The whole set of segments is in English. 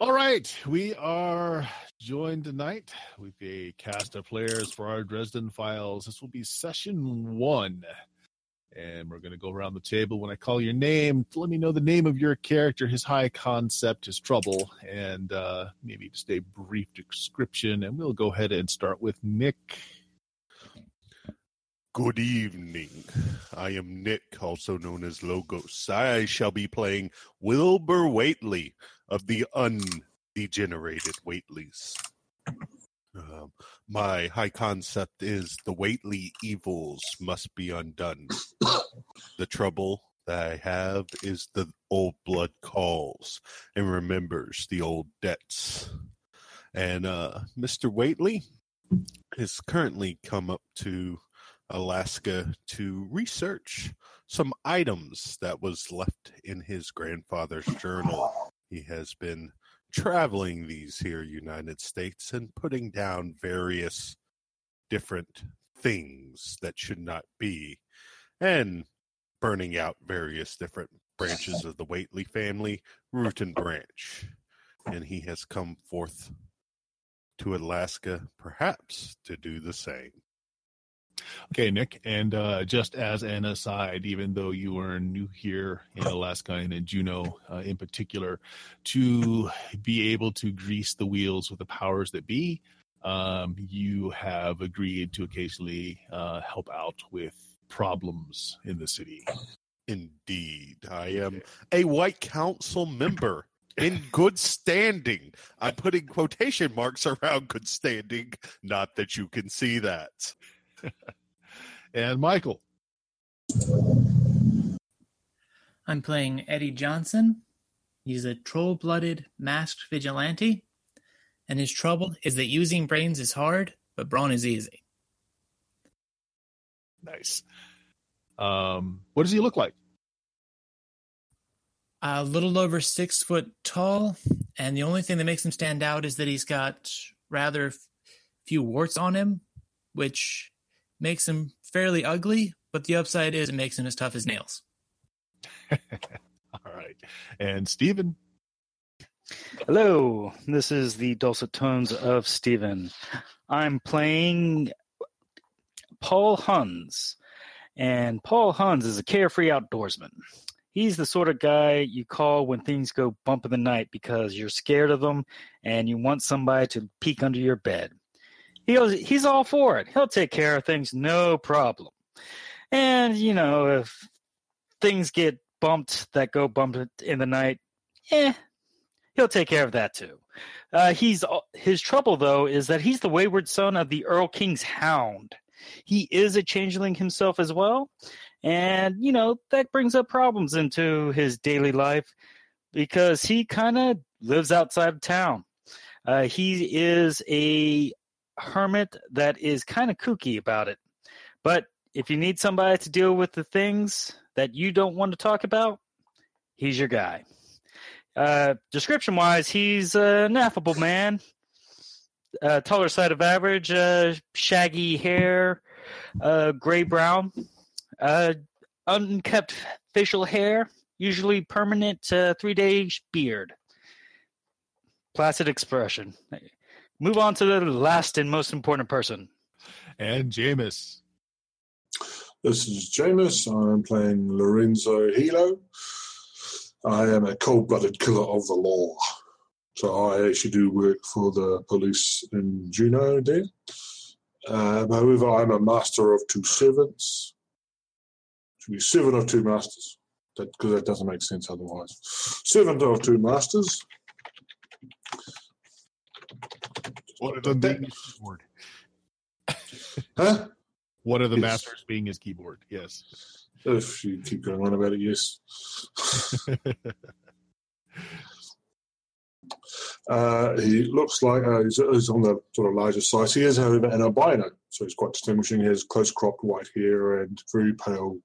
All right, we are joined tonight with a cast of players for our Dresden Files. This will be session one, and we're going to go around the table. When I call your name, let me know the name of your character, his high concept, his trouble, and uh, maybe just a brief description. And we'll go ahead and start with Nick. Good evening. I am Nick, also known as Logos. I shall be playing Wilbur Whateley of the undegenerated Whateleys. Um, my high concept is the Whateley evils must be undone. the trouble that I have is the old blood calls and remembers the old debts. And uh, Mr. Whateley has currently come up to Alaska to research some items that was left in his grandfather's journal. He has been traveling these here United States and putting down various different things that should not be and burning out various different branches of the Whateley family, root and branch. And he has come forth to Alaska perhaps to do the same. Okay, Nick, and uh, just as an aside, even though you are new here in Alaska and in Juneau uh, in particular, to be able to grease the wheels with the powers that be, um, you have agreed to occasionally uh, help out with problems in the city. Indeed, I am a White Council member in good standing. I'm putting quotation marks around good standing, not that you can see that. and Michael. I'm playing Eddie Johnson. He's a troll blooded masked vigilante. And his trouble is that using brains is hard, but brawn is easy. Nice. Um, what does he look like? A little over six foot tall, and the only thing that makes him stand out is that he's got rather few warts on him, which makes him fairly ugly, but the upside is it makes him as tough as nails. All right. And Stephen. Hello, this is the dulcet tones of Stephen. I'm playing Paul Huns, and Paul Huns is a carefree outdoorsman. He's the sort of guy you call when things go bump in the night because you're scared of them and you want somebody to peek under your bed. He'll, he's all for it. He'll take care of things, no problem. And, you know, if things get bumped that go bumped in the night, eh, he'll take care of that too. Uh, he's his trouble though is that he's the wayward son of the Erlking's hound. He is a changeling himself as well, and you know that brings up problems into his daily life because he kind of lives outside of town. Uh, he is a hermit that is kind of kooky about it. But if you need somebody to deal with the things that you don't want to talk about, he's your guy. Uh, description wise, he's an affable man, uh, taller side of average, uh, shaggy hair, uh, gray brown, uh, unkept facial hair, usually permanent uh, three day beard, placid expression. Move on to the last and most important person. And Jameis. This is Jameis. I'm playing Lorenzo Hilo. I am a cold blooded killer of the law. So I actually do work for the police in Juneau there. Um, however, I'm a master of two servants. Should be servant of two masters, because that, that doesn't make sense otherwise. Servant of two masters. One of them being his keyboard. huh? One of the Yes. masters being his keyboard. Yes. If you keep going on about it, yes. Uh, he looks like uh, he's, he's on the sort of larger size. He is, however, an albino, so he's quite distinguishing. He has close cropped white hair and very pale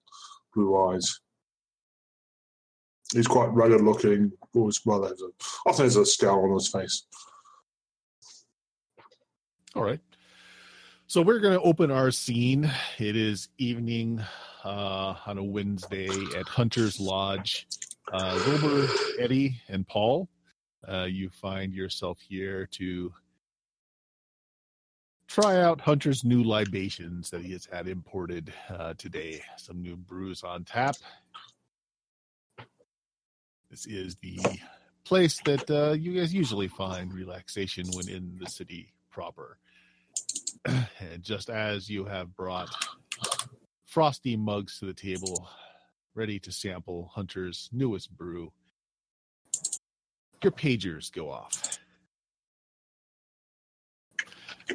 blue eyes. He's quite rugged looking. Always well has a often has a scowl on his face. All right. So we're going to open our scene. It is evening uh, on a Wednesday at Hunter's Lodge. Uh, Wilbur, Eddie, and Paul uh, you find yourself here to try out Hunter's new libations that he has had imported uh, today. Some new brews on tap. This is the place that uh, you guys usually find relaxation when in the city proper. just as you have brought frosty mugs to the table, ready to sample Hunter's newest brew, your pagers go off.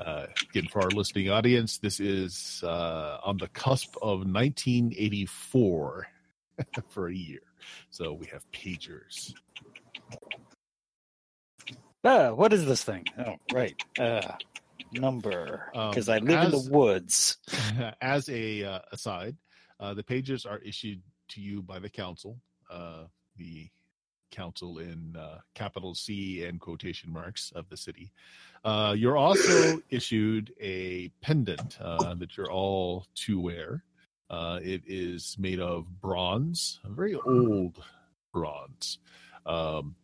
Uh, again, for our listening audience, this is uh, on the cusp of 1984 for a year. So we have pagers. Ah, what is this thing? Oh, right. Uh, number. Um, Because I live in the woods. As a uh, aside, uh, the pages are issued to you by the council, uh, the council in uh, capital C and quotation marks of the city. Uh, you're also issued a pendant uh, that you're all to wear. Uh, it is made of bronze, a very old bronze. Um,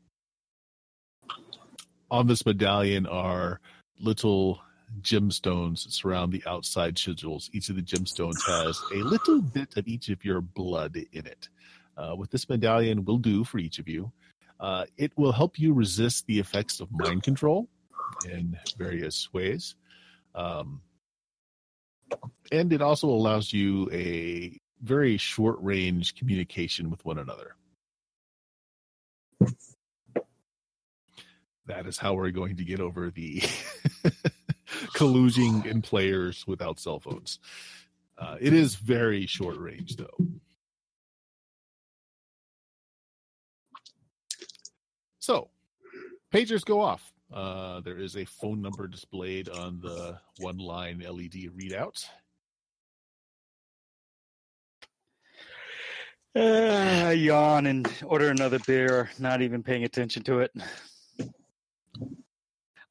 on this medallion are little gemstones surround the outside chisels. Each of the gemstones has a little bit of each of your blood in it. Uh, what this medallion will do for each of you, uh, it will help you resist the effects of mind control in various ways. Um, and it also allows you a very short range communication with one another. That is how we're going to get over the colluging in players without cell phones. Uh, it is very short range, though. So, pagers go off. Uh, there is a phone number displayed on the one line LED readout. Uh, I yawn and order another beer, not even paying attention to it.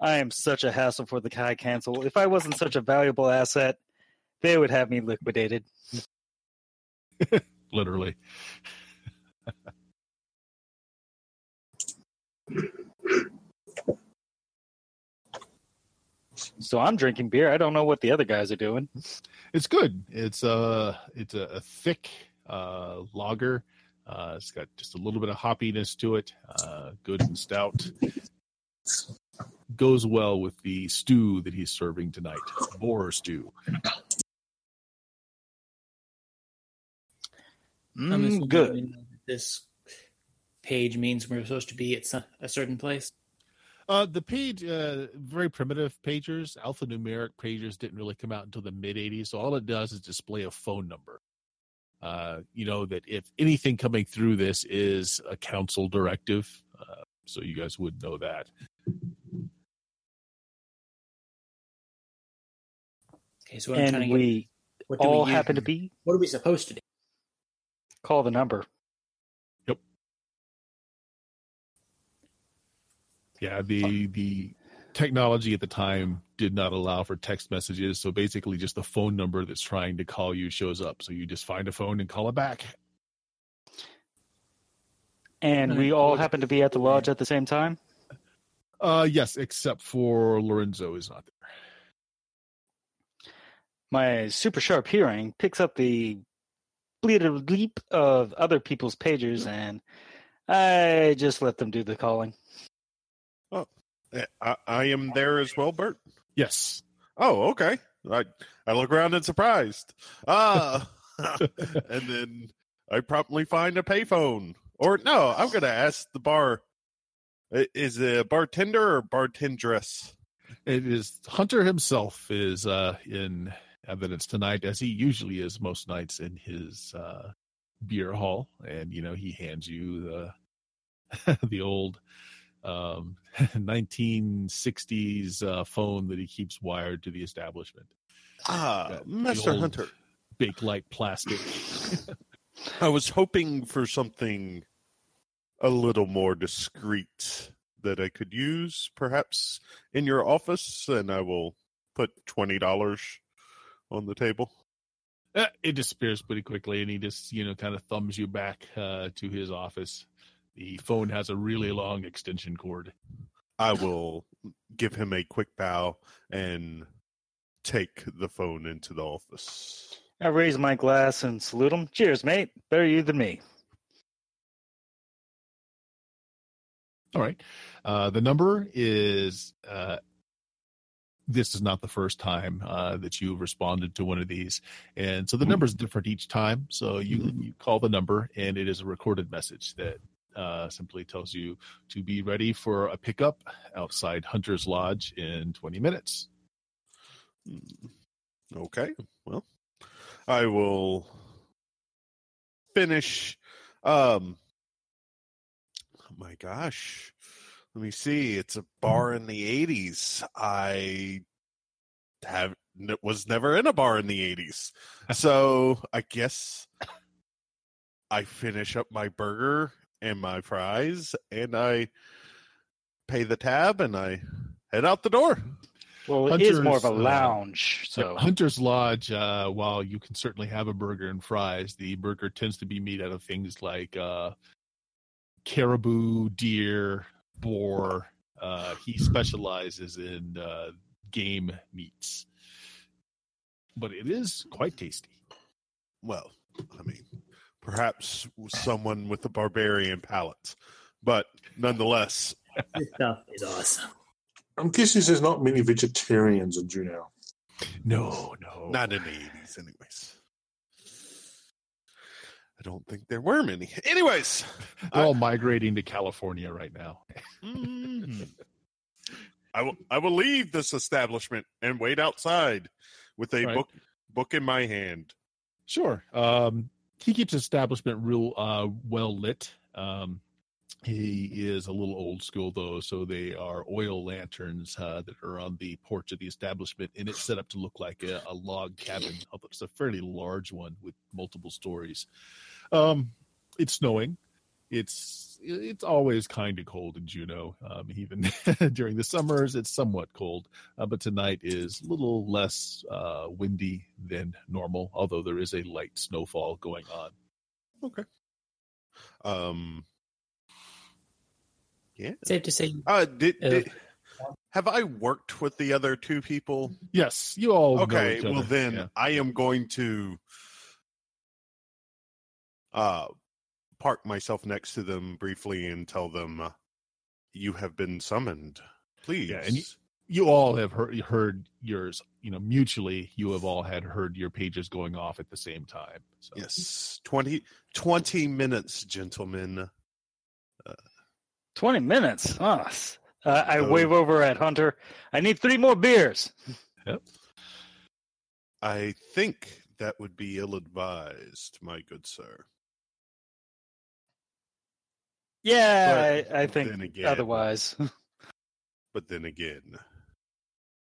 I am such a hassle for the High Council. If I wasn't such a valuable asset, they would have me liquidated. Literally. So I'm drinking beer. I don't know what the other guys are doing. It's good. It's a it's a, a thick uh, lager. Uh, it's got just a little bit of hoppiness to it. Uh, good and stout. Goes well with the stew that he's serving tonight, boar stew. Mm, good. we know that This page means we're supposed to be at some- a certain place. Uh, the page, uh, very primitive pagers, alphanumeric pagers didn't really come out until the mid 80s. So all it does is display a phone number. Uh, you know, that if anything coming through this is a council directive, uh, so you guys would know that. Okay, so what I'm trying And to get, we what do all we happen to be. What are we supposed to do? Call the number. Yep. Yeah, the the technology at the time did not allow for text messages, so basically just the phone number that's trying to call you shows up. So you just find a phone and call it back. And we all happen to be at the lodge at the same time. Uh yes, except for Lorenzo is not there. My super sharp hearing picks up the bleed leap of other people's pagers, and I just let them do the calling. Oh, I, I am there as well, Bert. Yes. Oh, okay. I I look around and surprised. Ah, and then I promptly find a payphone. Or no, I'm going to ask the bar. Is it a bartender or bartendress? It is Hunter himself is uh in evidence tonight, as he usually is most nights in his uh beer hall, and you know he hands you the the old um 1960s uh phone that he keeps wired to the establishment. Ah, Master Hunter. Big light plastic. I was hoping for something a little more discreet that I could use, perhaps in your office, and I will put twenty dollars on the table. Eh, it disappears pretty quickly, and he just you know kind of thumbs you back uh, to his office. The phone has a really long extension cord. I will give him a quick bow and take the phone into the office. I raise my glass and salute him. Cheers, mate. Better you than me. All right. Uh, the number is. This is not the first time uh, that you've responded to one of these, and so the number is different each time. So you you call the number, and it is a recorded message that uh, simply tells you to be ready for a pickup outside Hunter's Lodge in 20 minutes. Okay. Well, I will finish. Um, oh my gosh. Let me see. It's a bar in the 80s. I have n- was never in a bar in the 80s. So I guess I finish up my burger and my fries and I pay the tab and I head out the door. Well, it is more of a Hunter's, uh, lounge, so Hunter's Lodge, uh, while you can certainly have a burger and fries, the burger tends to be made out of things like uh, caribou, deer, boar. Uh, he specializes in uh, game meats, but it is quite tasty. well, I mean, perhaps someone with a barbarian palate, but nonetheless, This stuff is awesome. I'm guessing there's not many vegetarians in Juneau. No, no, not in the eighties, anyways. I don't think there were many. Anyways, They're all migrating to California right now. mhm. I will. I will leave this establishment and wait outside with a Right. book book in my hand. Sure. Um, he keeps establishment real uh, well lit. Um, he is a little old school though, so they are oil lanterns uh, that are on the porch of the establishment, and it's set up to look like a, a log cabin, although it's a fairly large one with multiple stories. Um, it's snowing. It's it's always kind of cold in Juneau. Um, even during the summers, it's somewhat cold. Uh, but tonight is a little less uh, windy than normal, although there is a light snowfall going on. Okay. Um. Yeah. Safe to say, Uh, did, Uh, did have I worked with the other two people? Yes, you all know okay each well then Yeah. i am going to uh park myself next to them briefly and tell them uh, you have been summoned please Yeah, and you all have heard, heard yours. You know, mutually, you have all had heard your pages going off at the same time. So. yes 20 20 minutes gentlemen 20 minutes. Huh. Uh, I Oh. wave over at Hunter. I need three more beers. Yep. i think that would be ill-advised my good sir Yeah, But I, I think again- otherwise. but then again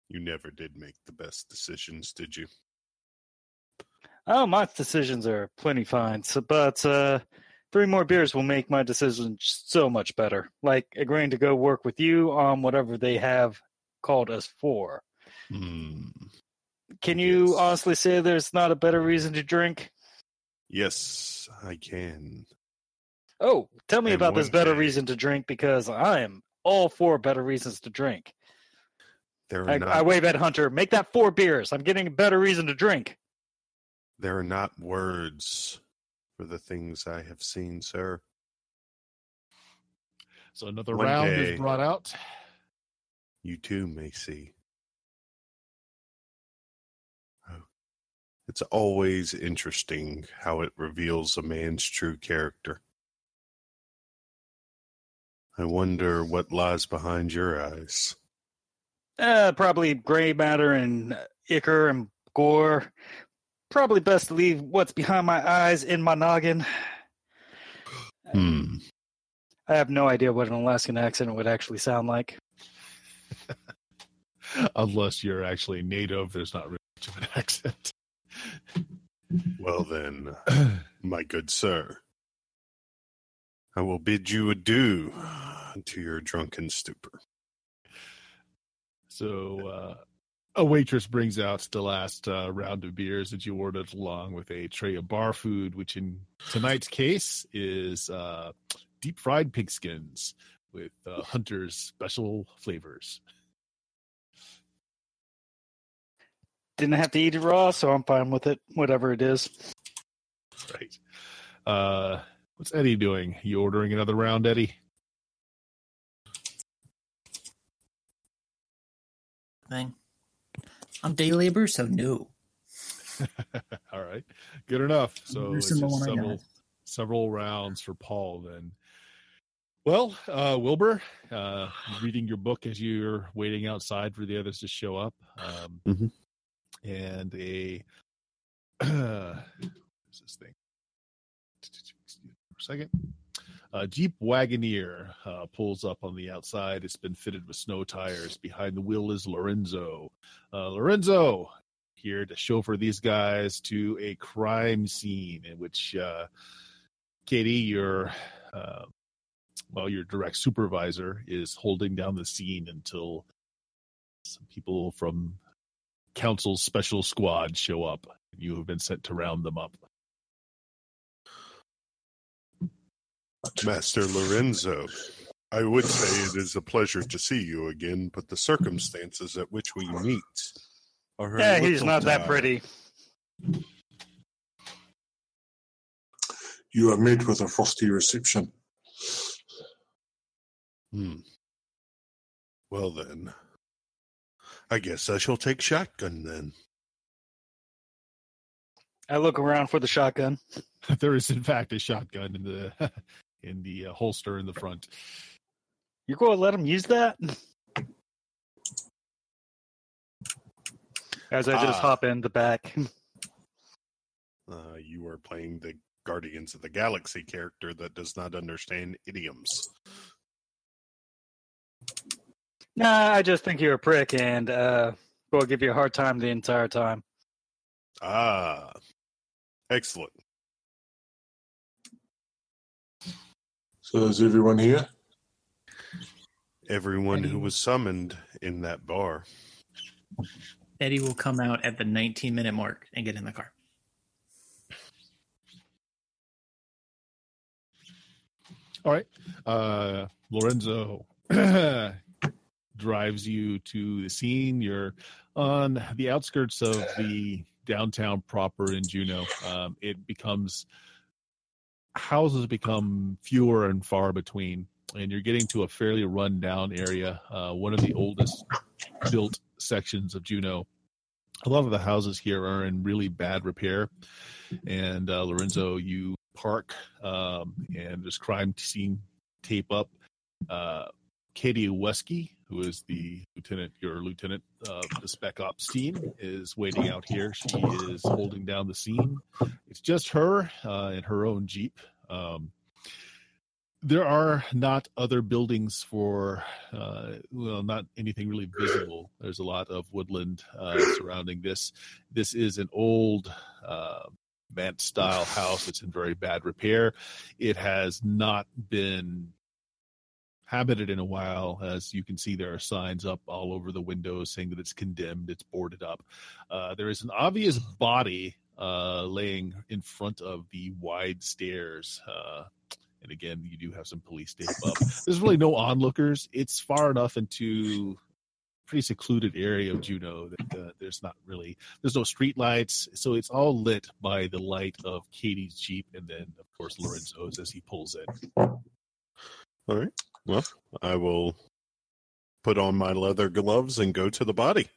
you never did make the best decisions did you oh, my decisions are plenty fine. So, but uh, three more beers will make my decision so much better. Like agreeing to go work with you on whatever they have called us for. Hmm. Can you Yes. honestly say there's not a better reason to drink? yes i can Oh, tell me And about this better day- reason to drink because I am all for better reasons to drink. there are I, not I wave at Hunter. Make that four beers. I'm getting a better reason to drink. There are not words for the things I have seen, sir. So another One round day. is brought out. You too may see. Oh. It's always interesting how it reveals a man's true character. I wonder what lies behind your eyes. Uh, probably gray matter and ichor and gore. Probably best to leave what's behind my eyes in my noggin. Hmm. I have no idea what an Alaskan accent would actually sound like. Unless you're actually native, there's not really much of an accent. Well, then, my good sir, I will bid you adieu to your drunken stupor. So uh, a waitress brings out the last uh, round of beers that you ordered, along with a tray of bar food, which in tonight's case is uh, deep fried pigskins with uh, Hunter's special flavors. Didn't have to eat it raw, so I'm fine with it. Whatever it is. Right. Uh, what's Eddie doing? You ordering another round, Eddie? Thing. I'm day labor, so no. All right, good enough. So it's just one I got. several several rounds for Paul then. Well, uh, Wilbur, uh, reading your book as you're waiting outside for the others to show up, um, Mhm. and a what's this thing? Second. Jeep Wagoneer uh, pulls up on the outside. It's been fitted with snow tires. Behind the wheel is Lorenzo. Uh, Lorenzo, here to chauffeur these guys to a crime scene in which uh, Katie, your uh, well, your direct supervisor, is holding down the scene until some people from council's special squad show up. You have been sent to round them up. Master Lorenzo, I would say it is a pleasure to see you again, but the circumstances at which we meet are Yeah, he's little not that pretty. You are met with a frosty reception. Hmm. Well then, I guess I shall take shotgun then. I look around for the shotgun. there is, in fact, a shotgun in the in the uh, holster in the front. You're going to let him use that? As I just Ah. hop in the back. Uh, you are playing the Guardians of the Galaxy character that does not understand idioms. Nah, I just think you're a prick and uh will give you a hard time the entire time. Ah, excellent. So is everyone here? Everyone who was summoned in that bar. Eddie will come out at the 19 minute mark and get in the car. All right. Uh, Lorenzo drives you to the scene. You're on the outskirts of the downtown proper in Juneau. Um, it becomes houses become fewer and far between, and you're getting to a fairly run-down area. Uh, one of the oldest built sections of Juneau. A lot of the houses here are in really bad repair, and uh, Lorenzo, you park um, and there's crime scene tape up. Uh, Katie Wesky, who is the lieutenant, your lieutenant of the spec ops team, is waiting out here. She is holding down the scene. It's just her uh, in her own jeep. Um, there are not other buildings for, uh, well, not anything really visible. There's a lot of woodland uh, surrounding this. This is an old uh, Mant style house. It's in very bad repair. It has not been habited in a while. As you can see, there are signs up all over the windows saying that it's condemned, it's boarded up. Uh, there is an obvious body uh, laying in front of the wide stairs. Uh, and again, you do have some police tape up. There's really no onlookers. It's far enough into pretty secluded area of Juneau that uh, there's not really there's no street lights, so it's all lit by the light of Katie's Jeep and then of course Lorenzo's as he pulls in. All right. Well, I will put on my leather gloves and go to the body.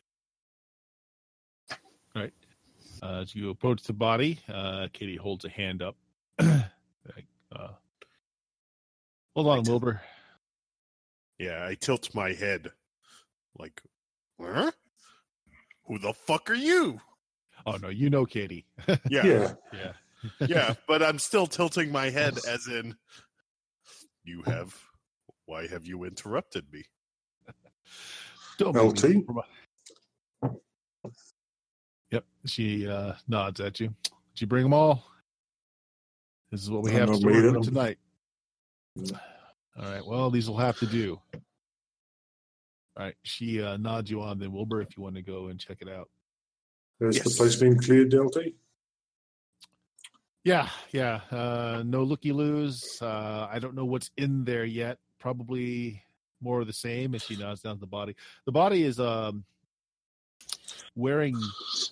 Uh, as you approach the body, uh, Katie holds a hand up. Uh, hold on, Wilbur. Yeah, I tilt my head like, huh? Who the fuck are you? Oh no, you know Katie. Yeah, Yeah. yeah. yeah, but I'm still tilting my head as in, you have, why have you interrupted me? Don't LT? me- Yep. She uh, nods at you. Did you bring them all? This is what we I have don't stored need for them. tonight. All right. Well, these will have to do. All right. She uh, nods you on then, Wilbur, if you want to go and check it out. Has Yes. the place been cleared, Delty? Yeah, yeah. Uh, no looky loos. Uh, I don't know what's in there yet. Probably more of the same as she nods down to the body. The body is um, wearing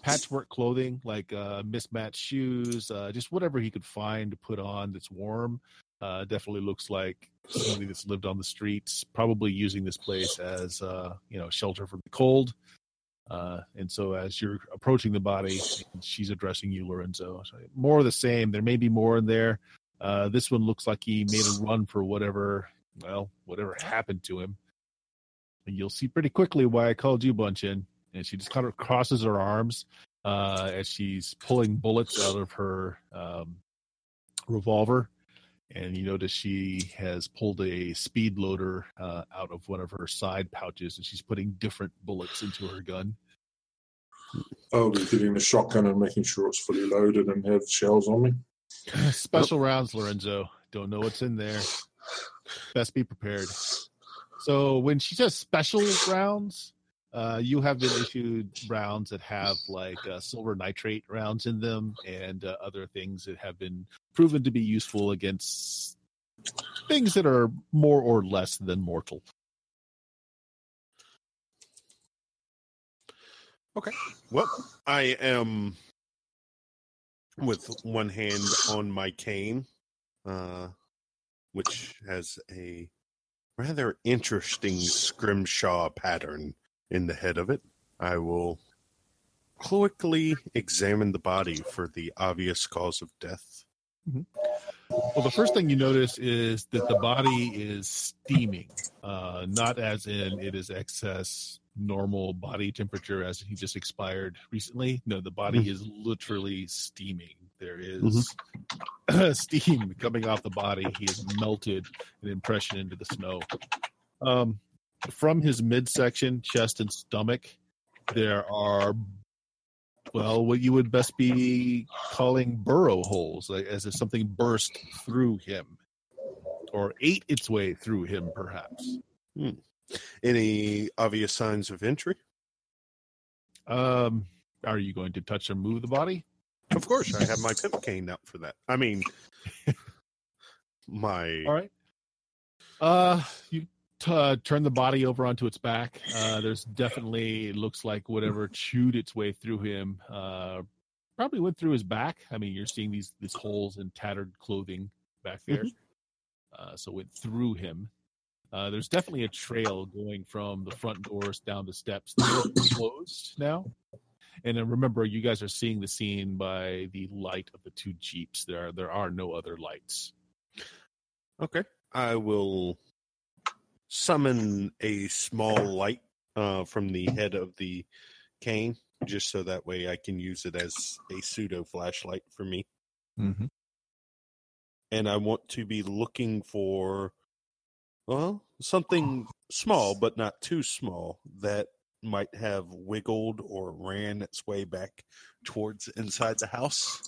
patchwork clothing, like uh, mismatched shoes, uh, just whatever he could find to put on that's warm. Uh, definitely looks like somebody that's lived on the streets, probably using this place as uh, you know shelter from the cold. Uh, and so, as you're approaching the body, she's addressing you, Lorenzo. More of the same. There may be more in there. Uh, this one looks like he made a run for whatever, well, whatever happened to him. And you'll see pretty quickly why I called you Bunchin. And she just kind of crosses her arms uh, as she's pulling bullets out of her um, revolver. And you notice she has pulled a speed loader uh, out of one of her side pouches, and she's putting different bullets into her gun. I'll be getting the shotgun and making sure it's fully loaded and have shells on me. Special rounds, Lorenzo. Don't know what's in there. Best be prepared. So when she says special rounds, uh, you have been issued rounds that have like uh, silver nitrate rounds in them and uh, other things that have been proven to be useful against things that are more or less than mortal. Okay. Well, I am with one hand on my cane, uh, which has a rather interesting scrimshaw pattern in the head of it. I will quickly examine the body for the obvious cause of death. Well, the first thing you notice is that the body is steaming, uh, not as in it is excess normal body temperature as he just expired recently. No, the body is literally steaming. There is steam coming off the body. He has melted an impression into the snow. Um, from his midsection, chest, and stomach, there are well, what you would best be calling burrow holes, like as if something burst through him or ate its way through him, perhaps. Any obvious signs of entry? Um, are you going to touch or move the body? Of course, I have my pimp cane out for that. I mean, my All right. Uh, you t- uh, turn the body over onto its back. Uh, there's definitely it looks like whatever chewed its way through him. Uh, probably went through his back. I mean, you're seeing these these holes in tattered clothing back there. Uh, so went through him. Uh, there's definitely a trail going from the front doors down the steps. The doors are closed now. And then remember, you guys are seeing the scene by the light of the two jeeps. There are there are no other lights. Okay. I will summon a small light uh, from the head of the cane, just so that way I can use it as a pseudo flashlight for me. Mm-hmm. And I want to be looking for, well, something small, but not too small, that might have wiggled or ran its way back towards inside the house.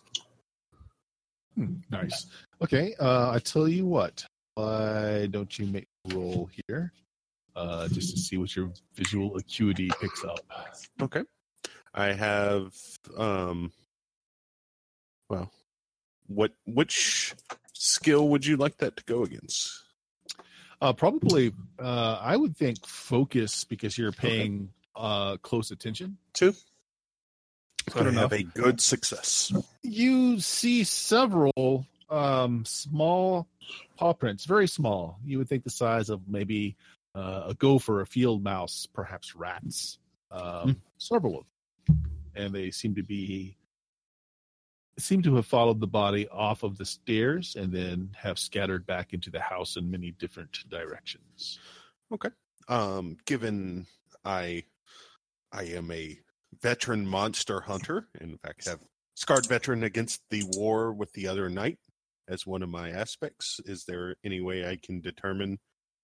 Hmm, nice. Okay, uh, I tell you what. Why don't you make a roll here, uh, just to see what your visual acuity picks up? Okay. I have um well what which skill would you like that to go against? Uh, probably, uh, I would think focus because you're paying uh, close attention. Two. Good I enough. have a good success. You see several um, small paw prints, very small. You would think the size of maybe uh, a gopher, a field mouse, perhaps rats. Um, Several of them, and they seem to be seem to have followed the body off of the stairs and then have scattered back into the house in many different directions. Okay. Um given I I am a veteran monster hunter, in fact have scarred veteran against the war with the other knight as one of my aspects. Is there any way I can determine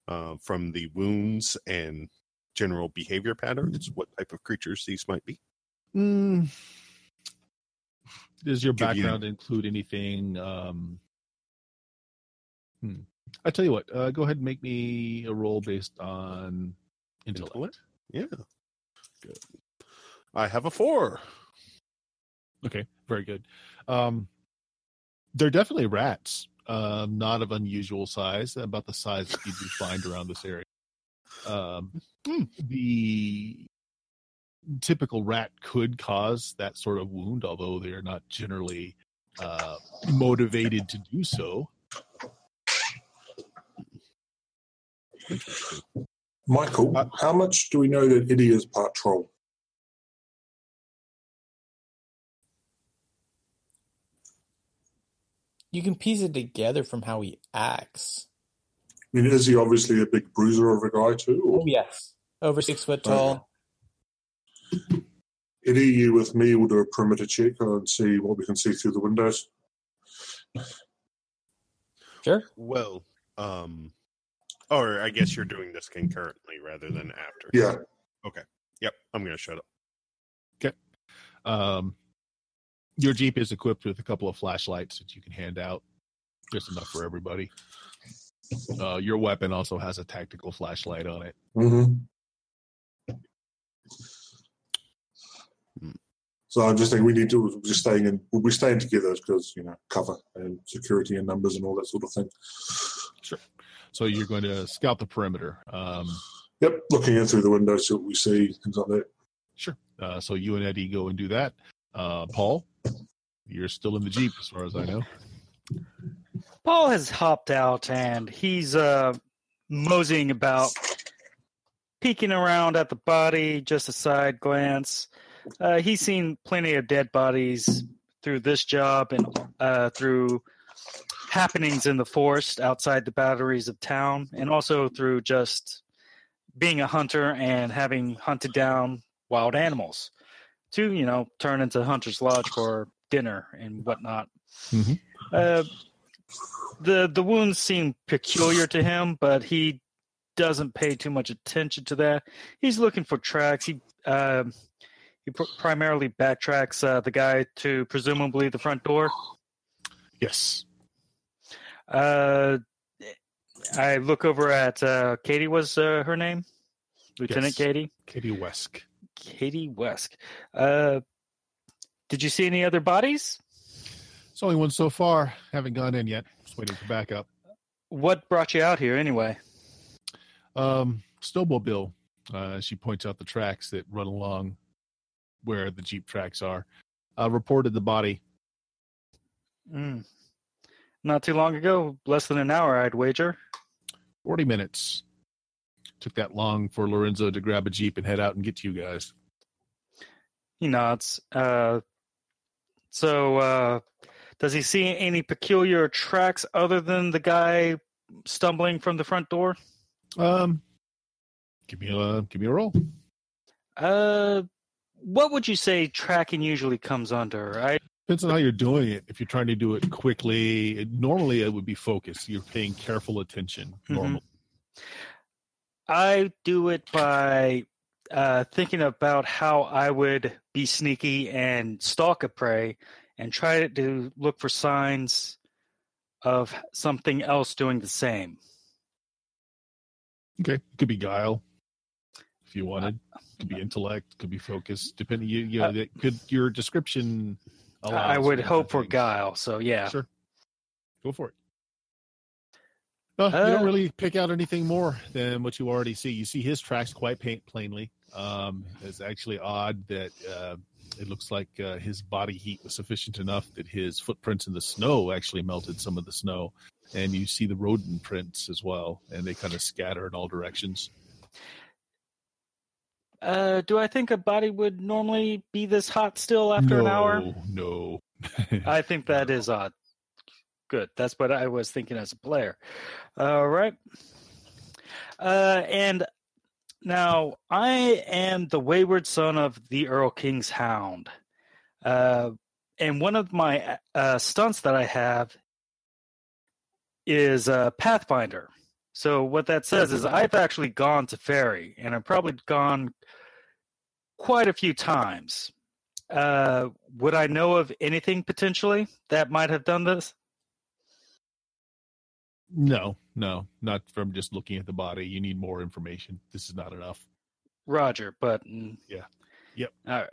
uh, from the wounds and general behavior patterns what type of creatures these might be? Mm. Does your Give you- background include anything? Um, hmm. I tell you what. Uh, go ahead and make me a roll based on intellect. Intellect? Yeah. Good. I have a four. Okay, very good. Um, They're definitely rats. Um, not of unusual size, about the size that you'd find around this area. Um, the typical rat could cause that sort of wound, although they're not generally uh, motivated to do so. Interesting. Michael, Uh, how much do we know that Eddie is part troll? You can piece it together from how he acts. I mean, is he obviously a big bruiser of a guy too? Or Oh yes, over six foot tall. Eddie, you with me will do a perimeter check and see what we can see through the windows. Sure. Well, um, or I guess you're doing this concurrently rather than after. Yeah, Okay. Yep. I'm gonna shut up. Okay. Um, your Jeep is equipped with a couple of flashlights that you can hand out, just enough for everybody. Uh, your weapon also has a tactical flashlight on it. hmm Hmm. So I'm just thinking we need to we're just staying in. We'll be staying together because you know cover and security and numbers and all that sort of thing. So you're going to scout the perimeter. Um, Yep, looking in through the windows, see what we see, things like that. sure. Uh, so you and Eddie go and do that. Uh, Paul, you're still in the Jeep, as far as I know. Paul has hopped out and he's uh, moseying about, peeking around at the body, just a side glance. Uh, he's seen plenty of dead bodies through this job and uh, through happenings in the forest outside the batteries of town, and also through just being a hunter and having hunted down wild animals to, you know, turn into Hunter's Lodge for dinner and whatnot. Mhm. Uh, the the wounds seem peculiar to him, but he doesn't pay too much attention to that. He's looking for tracks. He um he pr- primarily backtracks uh, the guy to presumably the front door. Yes. Uh, I look over at uh, Katie. Was uh, her name Lieutenant Yes. Katie? Katie Wesk. Katie Wesk. Uh, did you see any other bodies? It's only one so far. Haven't gone in yet. Just waiting for backup. What brought you out here anyway? Um, snowmobile. Uh, she points out the tracks that run along where the Jeep tracks are. Uh, reported the body. Mm. Not too long ago, less than an hour, I'd wager. 40 minutes. Took that long for Lorenzo to grab a Jeep and head out and get to you guys. He nods. Uh, so, uh, does he see any peculiar tracks other than the guy stumbling from the front door? Um, give me a give me a roll. Uh, what would you say tracking usually comes under? I Depends on how you're doing it. If you're trying to do it quickly, it, normally it would be focus. You're paying careful attention. Mhm. Normal. I do it by uh, thinking about how I would be sneaky and stalk a prey and try to look for signs of something else doing the same. Okay, it could be guile if you wanted. It Could be intellect. Could be focus. Depending, you, you know, Uh, that could your description. I would hope for different things. guile. So yeah. Sure. Go for it. No, you Uh, don't really pick out anything more than what you already see. You see his tracks quite paint plainly. Um, it's actually odd that uh, it looks like uh, his body heat was sufficient enough that his footprints in the snow actually melted some of the snow, and you see the rodent prints as well, and they kind of scatter in all directions. Uh, do I think a body would normally be this hot still after no, an hour? No, I think that is odd. Good. That's what I was thinking as a player. All right. Uh, and now I am the wayward son of the Erlking's Hound. Uh, and one of my uh, stunts that I have is uh, Pathfinder. So what that says is I've actually gone to Faerie, and I've probably gone quite a few times. Uh, would I know of anything potentially that might have done this? no, no, not from just looking at the body. You need more information. This is not enough. Roger, but mm, Yeah. Yep. All right.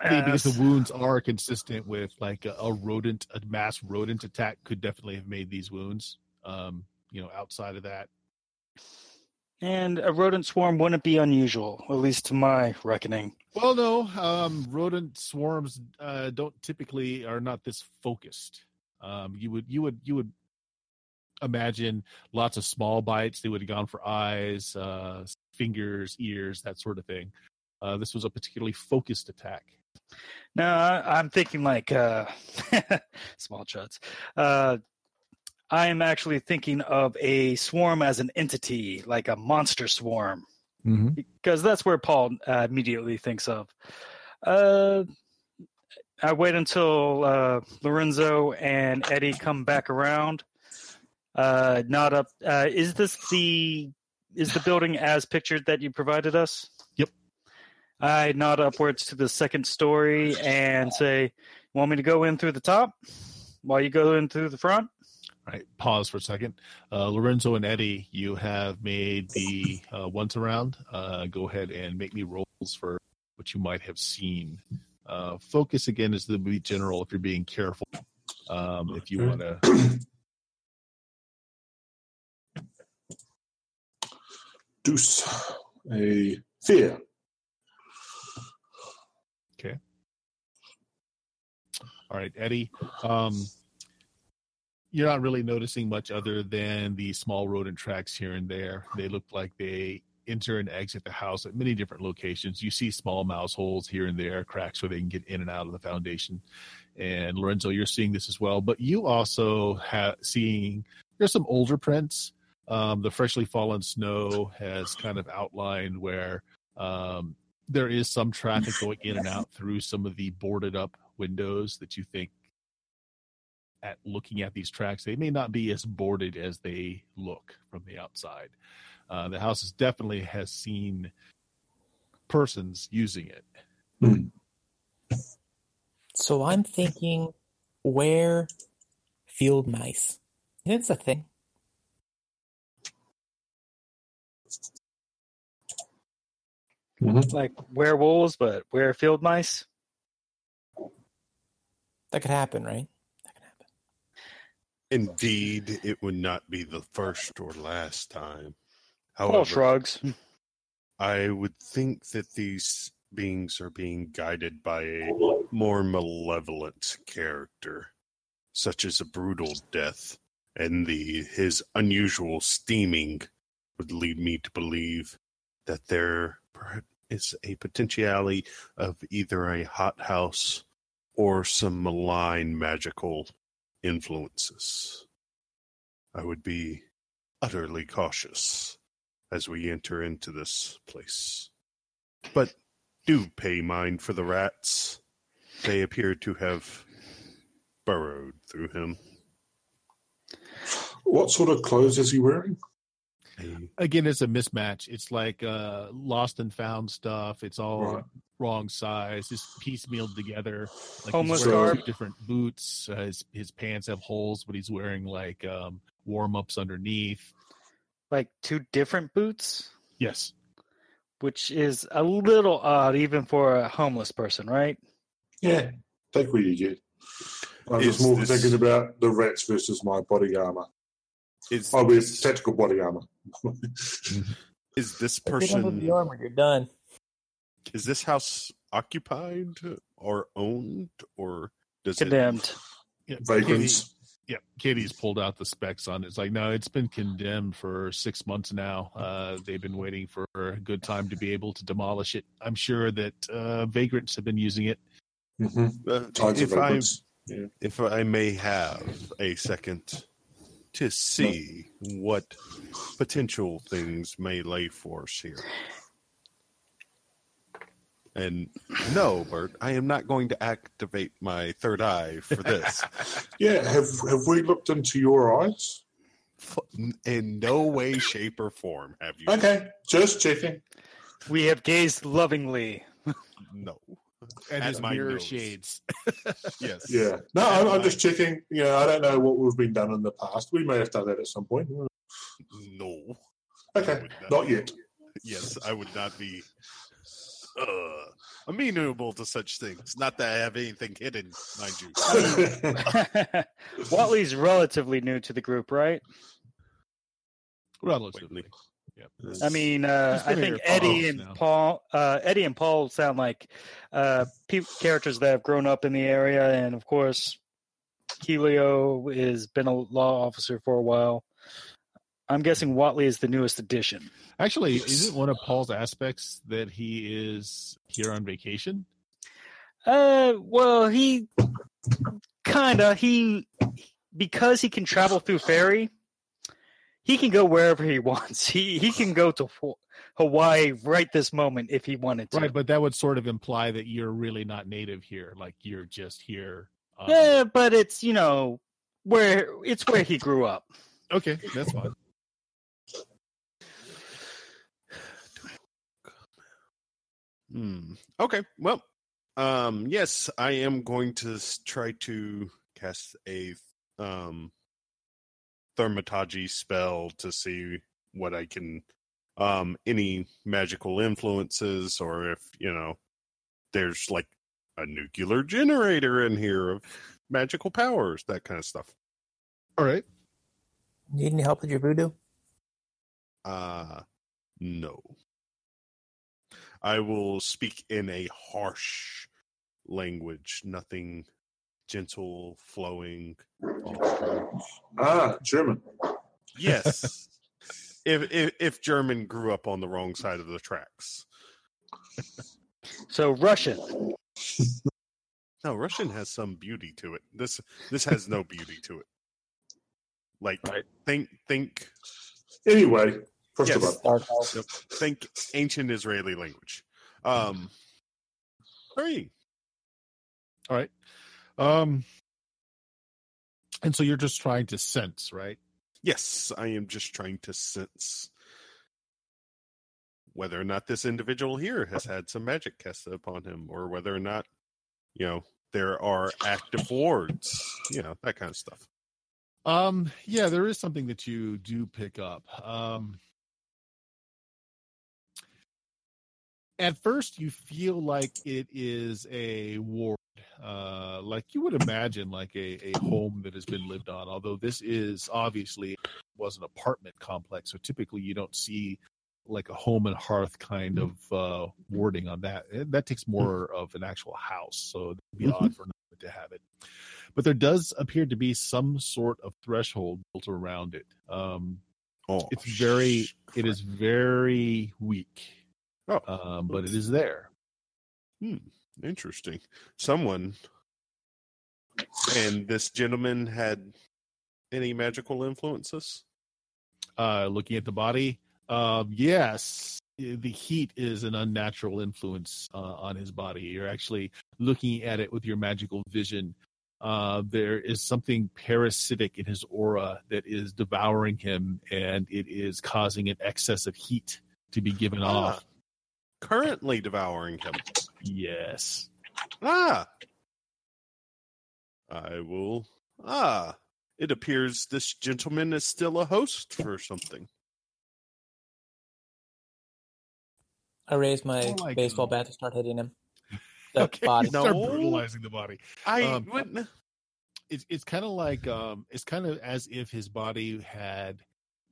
I mean, because the wounds are consistent with like a, a rodent, a mass rodent attack could definitely have made these wounds. Um, you know, outside of that, and a rodent swarm wouldn't be unusual, at least to my reckoning. well, no, um, rodent swarms uh, don't typically are not this focused. Um, you would, you would, you would imagine lots of small bites. They would have gone for eyes, uh, fingers, ears, that sort of thing. Uh, this was a particularly focused attack. No, I, I'm thinking like uh, small chuds. Uh, I am actually thinking of a swarm as an entity, like a monster swarm, Mm-hmm. because that's where Paul uh, immediately thinks of. Uh, I wait until uh, Lorenzo and Eddie come back around. Uh, not up. Uh, is this the is the building as pictured that you provided us? Yep. I nod upwards to the second story and say, "Want me to go in through the top while you go in through the front?" Right. Pause for a second. Uh, Lorenzo and Eddie, you have made the uh, once around. Uh, go ahead and make me rolls for what you might have seen. Uh, focus again is the be general if you're being careful. Um, if you want to, Deuce, a fear. Okay. All right, Eddie. Um, you're not really noticing much other than the small rodent tracks here and there. They look like they enter and exit the house at many different locations. You see small mouse holes here and there, cracks where they can get in and out of the foundation. And Lorenzo, you're seeing this as well. But you also have seeing there's some older prints. Um, the freshly fallen snow has kind of outlined where um, there is some traffic going in and out through some of the boarded up windows that you think at looking at these tracks they may not be as boarded as they look from the outside uh, the house is definitely has seen persons using it So I'm thinking where field mice. It's a thing. Like werewolves, but were field mice. That could happen, right? That could happen. Indeed, it would not be the first or last time. Paul However, shrugs. I would think that these beings are being guided by a more malevolent character, such as a brutal death, and the his unusual steaming would lead me to believe that there perhaps is a potentiality of either a hothouse or some malign magical influences. I would be utterly cautious as we enter into this place. But do pay mind for the rats. They appear to have burrowed through him. What sort of clothes is he wearing? A- again it's a mismatch. It's like uh lost and found stuff. It's all Right. wrong size. Just piecemealed together. Like Homeless he's wearing two different boots. Uh, his, his pants have holes but he's wearing like um warm-ups underneath. Like two different boots, yes. Which is a little odd even for a homeless person, right? Yeah, take what you get. I'm Is just more this- thinking about the rats versus my body armor. Is, I wear this, tactical body armor. is this If you the person armor, you're done. is this house occupied or owned or does it Condemned. yeah, Vagrants. Yeah, Katie's pulled out the specs on it. It's like, no, it's been condemned for six months now. Uh, they've been waiting for a good time to be able to demolish it. I'm sure that uh, vagrants have been using it. hmm uh, if I vagrants. if I may have a second to see what potential things may lay for us here. And no, Bert, I am not going to activate my third eye for this. Yeah, have have we looked into your eyes? In no way, shape, or form have you. Okay, just checking. We have gazed lovingly. No. And his my mirror nose. shades. Yes. Yeah, no, I'm, I'm just checking. You know, I don't know what we've been done in the past. We may have done that at some point. No. Okay, not. not yet. Yes, I would not be Uh, amenable to such things. Not that I have anything hidden, mind you. Whateley's relatively new to the group, right? Relatively. Whateley. Yep. I mean, uh, I think Eddie and now. Paul, uh, Eddie and Paul sound like uh, pe- characters that have grown up in the area, and of course, Helio has been a law officer for a while. I'm guessing Whateley is the newest addition. Actually, Yes. isn't one of Paul's aspects that he is here on vacation? Uh, well, he kinda he because he can travel through Faerie. He can go wherever he wants. He he can go to Hawaii right this moment if he wanted to. Right, but that would sort of imply that you're really not native here. Like you're just here. Um, Yeah, but it's you know where it's where he grew up. Okay, that's fine. Hmm. Okay. Well, um, yes, I am going to try to cast a um thaumaturgy spell to see what I can um any magical influences or if, you know, there's like a nuclear generator in here of magical powers, that kind of stuff. All right. Need any help with your voodoo? Uh no. I will speak in a harsh language, nothing gentle, flowing. ah, German. Yes. if, if if German grew up on the wrong side of the tracks. So Russian. No, Russian has some beauty to it. This this has no beauty to it. Like Right. think think Anyway, first Yes. of all, Dark think ancient Israeli language. Um three. All right. Um and so you're just trying to sense, right? Yes, I am just trying to sense whether or not this individual here has had some magic cast upon him, or whether or not, you know, there are active wards, you know, that kind of stuff. Um yeah, there is something that you do pick up. Um at first you feel like it is a ward uh like you would imagine like a, a home that has been lived on although this is obviously was an apartment complex so typically you don't see like a home and hearth kind of uh warding on that. That takes more of an actual house so it'd be Mhm. odd for not to have it. But there does appear to be some sort of threshold built around it. Um Oh, it's very sh- it is very weak Oh. um but it is there interesting. Someone and this gentleman had any magical influences? uh looking at the body um yes the heat is an unnatural influence uh, on his body you're actually looking at it with your magical vision uh there is something parasitic in his aura that is devouring him and it is causing an excess of heat to be given Ah. off Currently devouring him. Yes Ah. I will. Ah. It appears this gentleman is still a host for something. I raise my Oh my baseball God. bat to start hitting him. The okay body. you start brutalizing the body I Um, wouldn't. it's it's kind of like um it's kind of as if his body had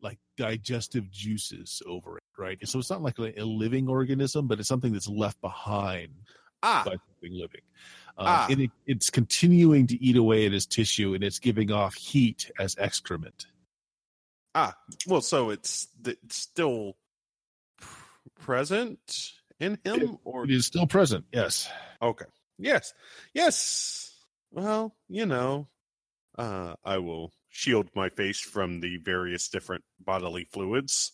like digestive juices over it right so it's not like a, a living organism but it's something that's left behind Ah. by something living uh, Ah. and it, it's continuing to eat away at his tissue and it's giving off heat as excrement Ah. Well, so it's it's still present in him, or it is still present yes okay. Yes. Yes. Well, you know, uh, I will shield my face from the various different bodily fluids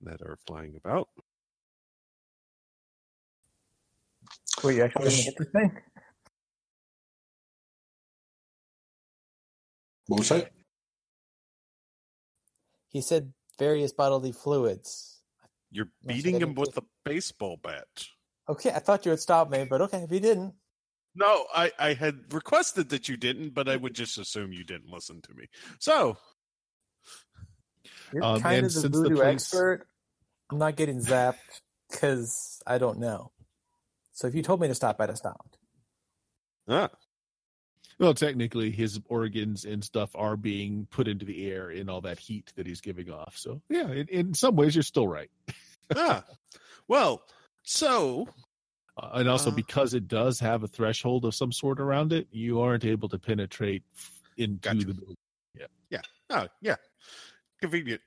that are flying about. Were you actually going to hit this thing? what was that? He said various bodily fluids. You're beating him with a baseball bat. Okay, I thought you would stop me, but okay, if you didn't. No, I, I had requested that you didn't, but I would just assume you didn't listen to me. So, You're Um, kind and of the since the voodoo place- expert. I'm not getting zapped because I don't know. So if you told me to stop, I'd have stopped. Ah, Well, technically, his organs and stuff are being put into the air in all that heat that he's giving off. So, yeah, in, in some ways, you're still right. ah. Well, so and also, Uh. because it does have a threshold of some sort around it, you aren't able to penetrate f- into Gotcha. the building. Yeah. Yeah. Oh, yeah. Convenient.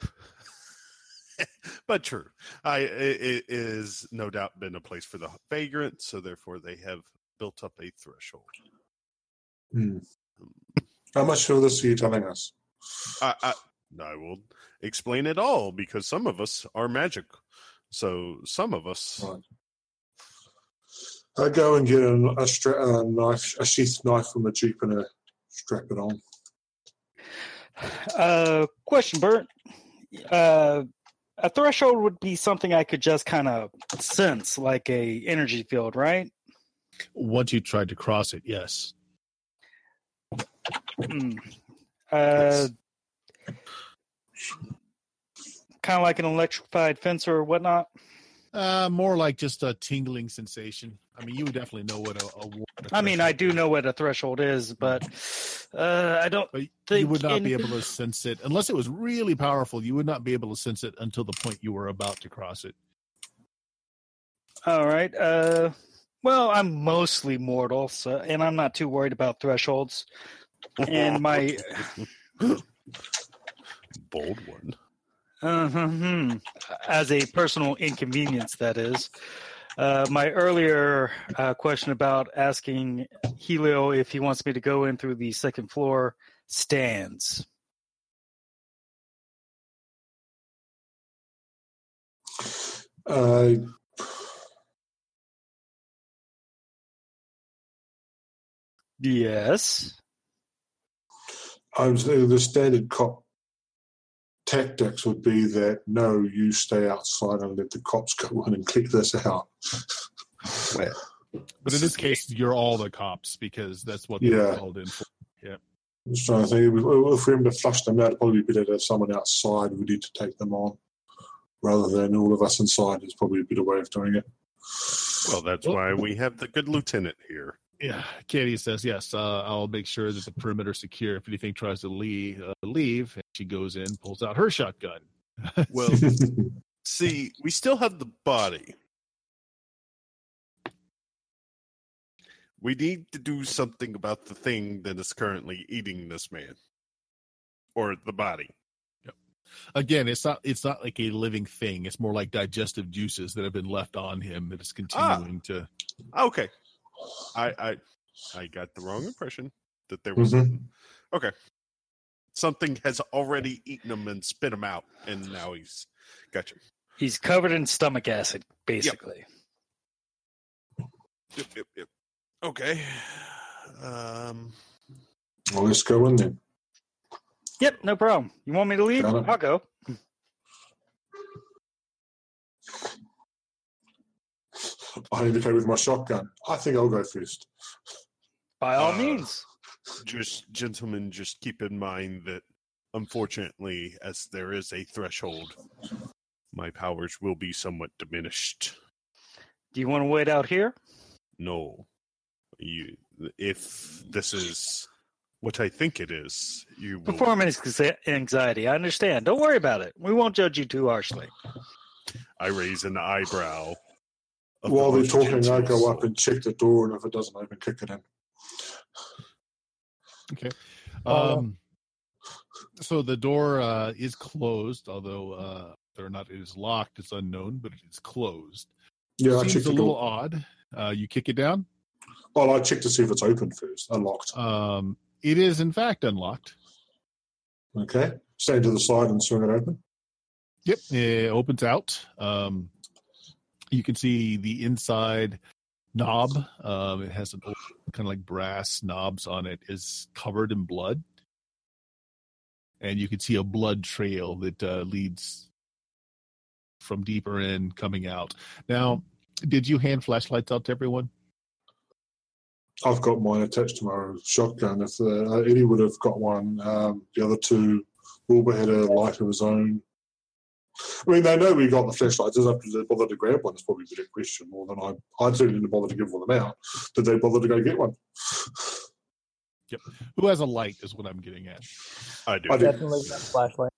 but true. I it, it is no doubt been a place for the vagrant, so therefore they have built up a threshold. Hmm. How much of this are you telling us? I, I I will explain it all because some of us are magic. So some of us Right. I go and get a, a, stra- a knife, a sheath knife from the jeep, and a strap it on. Uh, question, Bert. Uh, a threshold would be something I could just kind of sense, like a energy field, right? Once you tried to cross it, yes. Mm. Uh, kind of like an electrified fence or whatnot. Uh, more like just a tingling sensation. I mean, you would definitely know what a, I mean, I do know what a threshold is, but uh, I don't But you would not be able to sense it unless it was really powerful. You would not be able to sense it until the point you were about to cross it. All right. Uh, well, I'm mostly mortal, so and I'm not too worried about thresholds. And my bold one. Uh, hmm, as a personal inconvenience, that is. Uh, my earlier uh, question about asking Helio if he wants me to go in through the second floor stands. Uh, Yes. I'm saying the standard cop tactics would be that no, you stay outside and let the cops go in and clear this out. But in this case, you're all the cops because that's what they're Yeah. called in for. Yeah. I'm just trying to think if, if we're able to flush them out, it'd probably be better to have someone outside we need to take them on rather than all of us inside is probably a better way of doing it. Well, that's why we have the good lieutenant here. Yeah, Katie says yes. Uh, I'll make sure that the perimeter's secure. If anything tries to leave, uh, leave, and she goes in, pulls out her shotgun. Well, see, we still have the body. We need to do something about the thing that is currently eating this man. Or the body. Again, it's not it's not like a living thing. It's more like digestive juices that have been left on him that is continuing to. Okay. I I I got the wrong impression that there was Mhm. Okay. Something has already eaten him and spit him out, and now he's gotcha. He's covered in stomach acid, basically. Yep, yep, yep. Okay. Um well, let's go in then. Yep, no problem. You want me to leave? I'll go. I indicate with my shotgun. I think I'll go first. By all Uh, means. just gentlemen just keep in mind that unfortunately as there is a threshold my powers will be somewhat diminished Do you want to wait out here? no you if this is what i think it is you will Performance anxi- anxiety. I understand. Don't worry about it. We won't judge you too harshly. i raise an eyebrow of the While they're talking, I gentle go up and check the door, and if it doesn't open, kick it in. Okay. Uh, Um. So the door uh, is closed, although uh, whether or not it is locked is unknown, but it is closed. Yeah, I Seems check a little door. odd. Uh, you kick it down. Well, I check to see if it's open first, unlocked. Um, it is in fact unlocked. Okay, stand to the side and swing it open. Yep, it opens out. Um, you can see the inside knob. Um, it has an old, kind of like brass knobs on it. Is covered in blood, and you can see a blood trail that uh, leads from deeper in, coming out. Now, did you hand flashlights out to everyone? I've got mine attached to my shotgun. If uh, Eddie would have got one, um, the other two, Wilbur had a light of his own. I mean, they know we got the flashlights. Is if they bother to grab one? That's probably the question more than I. I certainly didn't bother to give one them out. Did they bother to go get one? Yep. Who has a light is what I'm getting at. I do. I do. Definitely got a flashlight.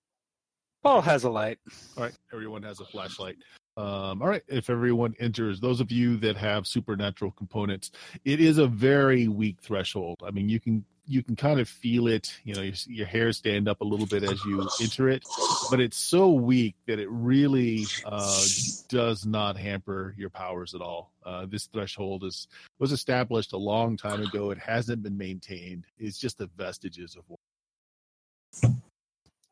Paul has a light. All right, everyone has a flashlight. Um, all right, if everyone enters, those of you that have supernatural components, it is a very weak threshold. I mean, you can you can kind of feel it. You know, your, your hair stand up a little bit as you enter it, but it's so weak that it really uh, does not hamper your powers at all. Uh, this threshold is was established a long time ago. It hasn't been maintained. It's just the vestiges of what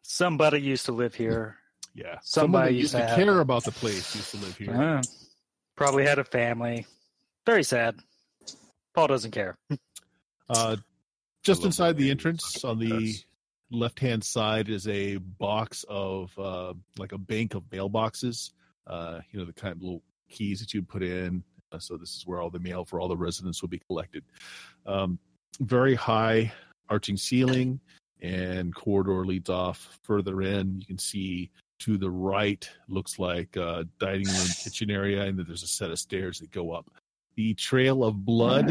Somebody used to live here. yeah. Somebody used to to have- care about the place used to live here. Uh, probably had a family. Very sad. Paul doesn't care. Uh, just inside the entrance on the left hand side is a box of uh, like a bank of mailboxes. Uh, you know, the kind of little keys that you put in. Uh, so this is where all the mail for all the residents will be collected. Um, very high arching ceiling and corridor leads off further in. You can see to the right looks like a dining room kitchen area, and then there's a set of stairs that go up. The trail of blood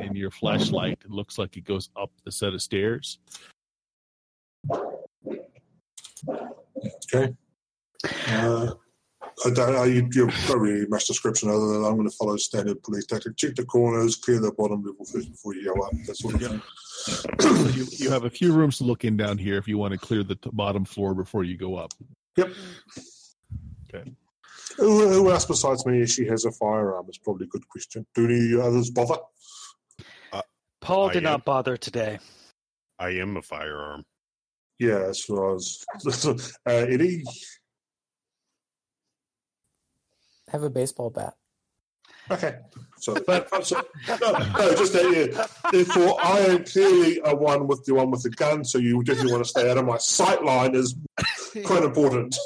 in your flashlight it looks like it goes up the set of stairs. Okay. Uh, I don't. I, you, you've got really much description other than I'm going to follow standard police tactic: check the corners, clear the bottom level first before you go up. That sort of Yeah. thing. you, you have a few rooms to look in down here if you want to clear the t- bottom floor before you go up. Yep. Okay. Who, who else besides me if she has a firearm? Is probably a good question. Do any others bother? Paul I did am. not bother today. I am a firearm. Yeah, that's what I was. uh, Eddie, have a baseball bat. Okay. So, so no, no, just that, yeah. Therefore, I am clearly a one with the one with the gun, so you definitely want to stay out of my sight line is quite important.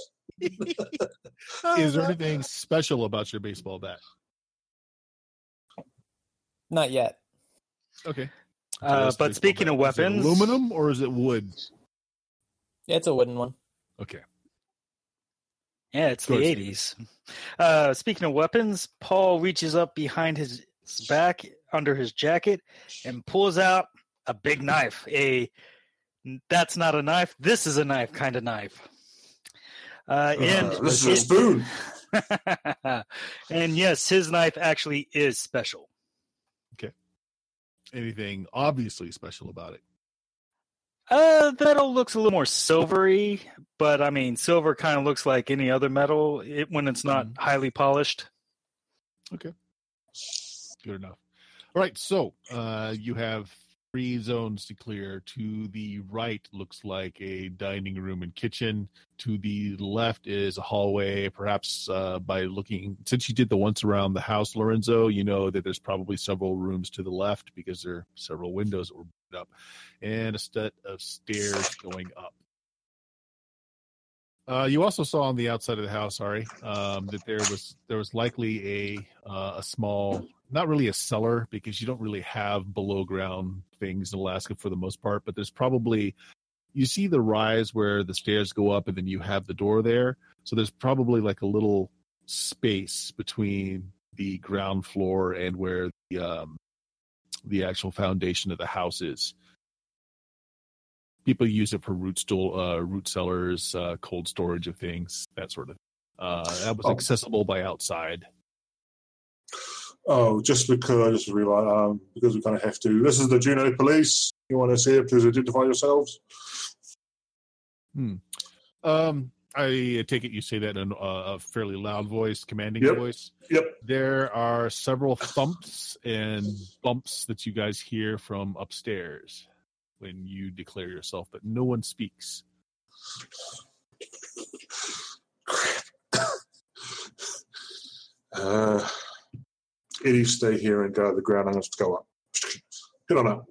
Is there anything special about your baseball bat? Not yet. Okay. Uh, but speaking bat. of Is it weapons, aluminum or is it wood? Yeah, it's a wooden one. Okay. Yeah, it's the 80s. Uh, speaking of weapons, Paul reaches up behind his back under his jacket and pulls out a big knife. A that's not a knife. This is a knife kind of knife. Uh, and Uh, this is a spoon. and yes, his knife actually is special. Okay. Anything obviously special about it? Uh, that all looks a little more silvery, but I mean, silver kind of looks like any other metal it, when it's not Mhm. highly polished. Okay. Good enough. All right, so uh, you have three zones to clear. To the right looks like a dining room and kitchen. To the left is a hallway. Perhaps uh, by looking, since you did the once around the house, Lorenzo, you know that there's probably several rooms to the left because there are several windows that were up, and a set of stairs going up. Uh, you also saw on the outside of the house, sorry, um, that there was there was likely a uh, a small, not really a cellar because you don't really have below ground things in Alaska for the most part, but there's probably you see the rise where the stairs go up and then you have the door there, so there's probably like a little space between the ground floor and where the um, the actual foundation of the house is people use it for root stool, uh, root cellars, uh, cold storage of things, that sort of. Uh, that was Oh. accessible by outside. Oh, just because I just realised um, because we kind of have to. This is the Juneau Police. You want to see it? Please identify yourselves. Um, I take it you say that in a, a fairly loud voice, commanding Yep. voice. Yep. There are several thumps and bumps that you guys hear from upstairs when you declare yourself, but no one speaks. Uh, Eddie, stay here and go to the ground. I'm going to go up. Hit on up.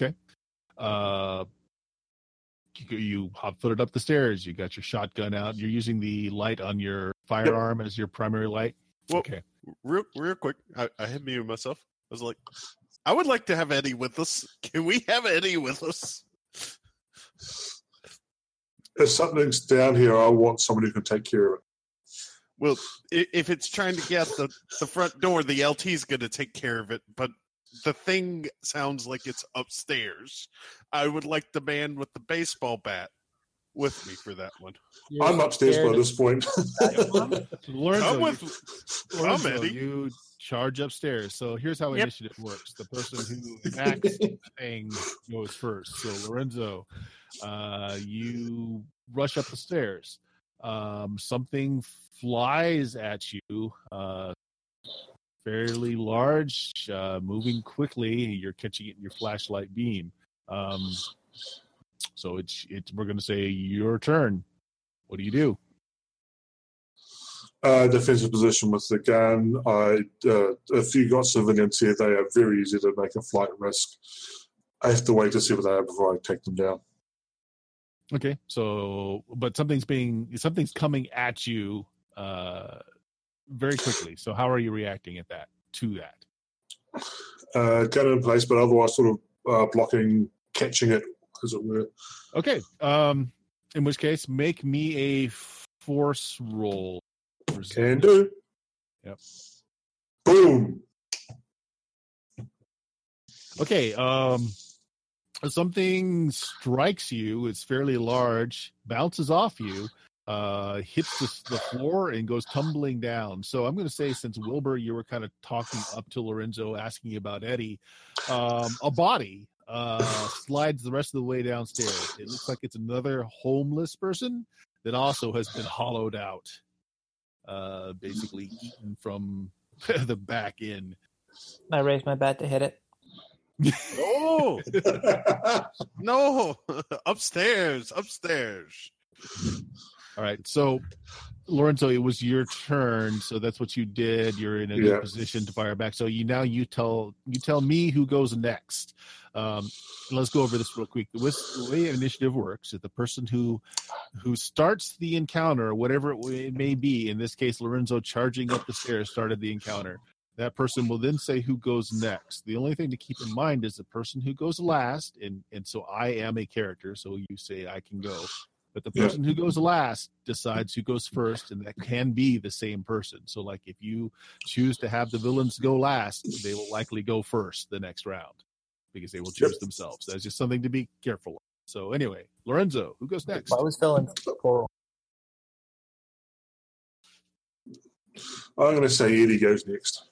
Okay. Uh, you, you hot footed up the stairs. You got your shotgun out. You're using the light on your firearm as your primary light. Well, Okay. real, real quick, I, I had muted myself. I was like, I would like to have Eddie with us. Can we have Eddie with us? if something's down here, I want somebody who can take care of it. Well, if it's trying to get the, the front door, the LT's going to take care of it. But the thing sounds like it's upstairs. I would like the man with the baseball bat with me for that one. I'm upstairs by this point. Lorenzo, Come with, you, come, Lorenzo, Eddie. you charge upstairs. So here's how Yep. initiative works. The person who acts thing goes first. So Lorenzo, uh, you rush up the stairs. Um, something flies at you, uh, fairly large, uh, moving quickly. You're catching it in your flashlight beam. Um, so it's it's we're going to say your turn. What do you do? uh, defensive position with the gun. I, uh, if you got civilians here, they are very easy to make a flight risk. I have to wait to see what they are before I take them down. Okay, so but something's being something's coming at you uh very quickly. So how are you reacting at that to that? Uh, gun in place, but otherwise sort of uh, blocking, catching it, as it were. Okay, um in which case make me a force roll. Can do. Yep. Boom. Okay, um something strikes you, it's fairly large, bounces off you, uh hits the, the floor and goes tumbling down. So I'm going to say since Wilbur you were kind of talking up to Lorenzo asking about Eddie, um a body uh slides the rest of the way downstairs. It looks like it's another homeless person that also has been hollowed out. Uh basically eaten from the back end. I raise my bat to hit it. Oh no! upstairs, upstairs. All right. So, Lorenzo, it was your turn. So that's what you did. You're in a good Yeah. position to fire back. So you now you tell you tell me who goes next. Um, let's go over this real quick. The, the way initiative works is the person who who starts the encounter, whatever it may be. In this case, Lorenzo charging up the stairs started the encounter. That person will then say who goes next. The only thing to keep in mind is the person who goes last, and and so I am a character. So you say I can go. But the Yeah. person who goes last decides who goes first, and that can be the same person. So, like, if you choose to have the villains go last, they will likely go first the next round because they will choose Yep. themselves. That's just something to be careful of. So, anyway, Lorenzo, who goes next? I was feeling for I'm going to say Eddie goes next.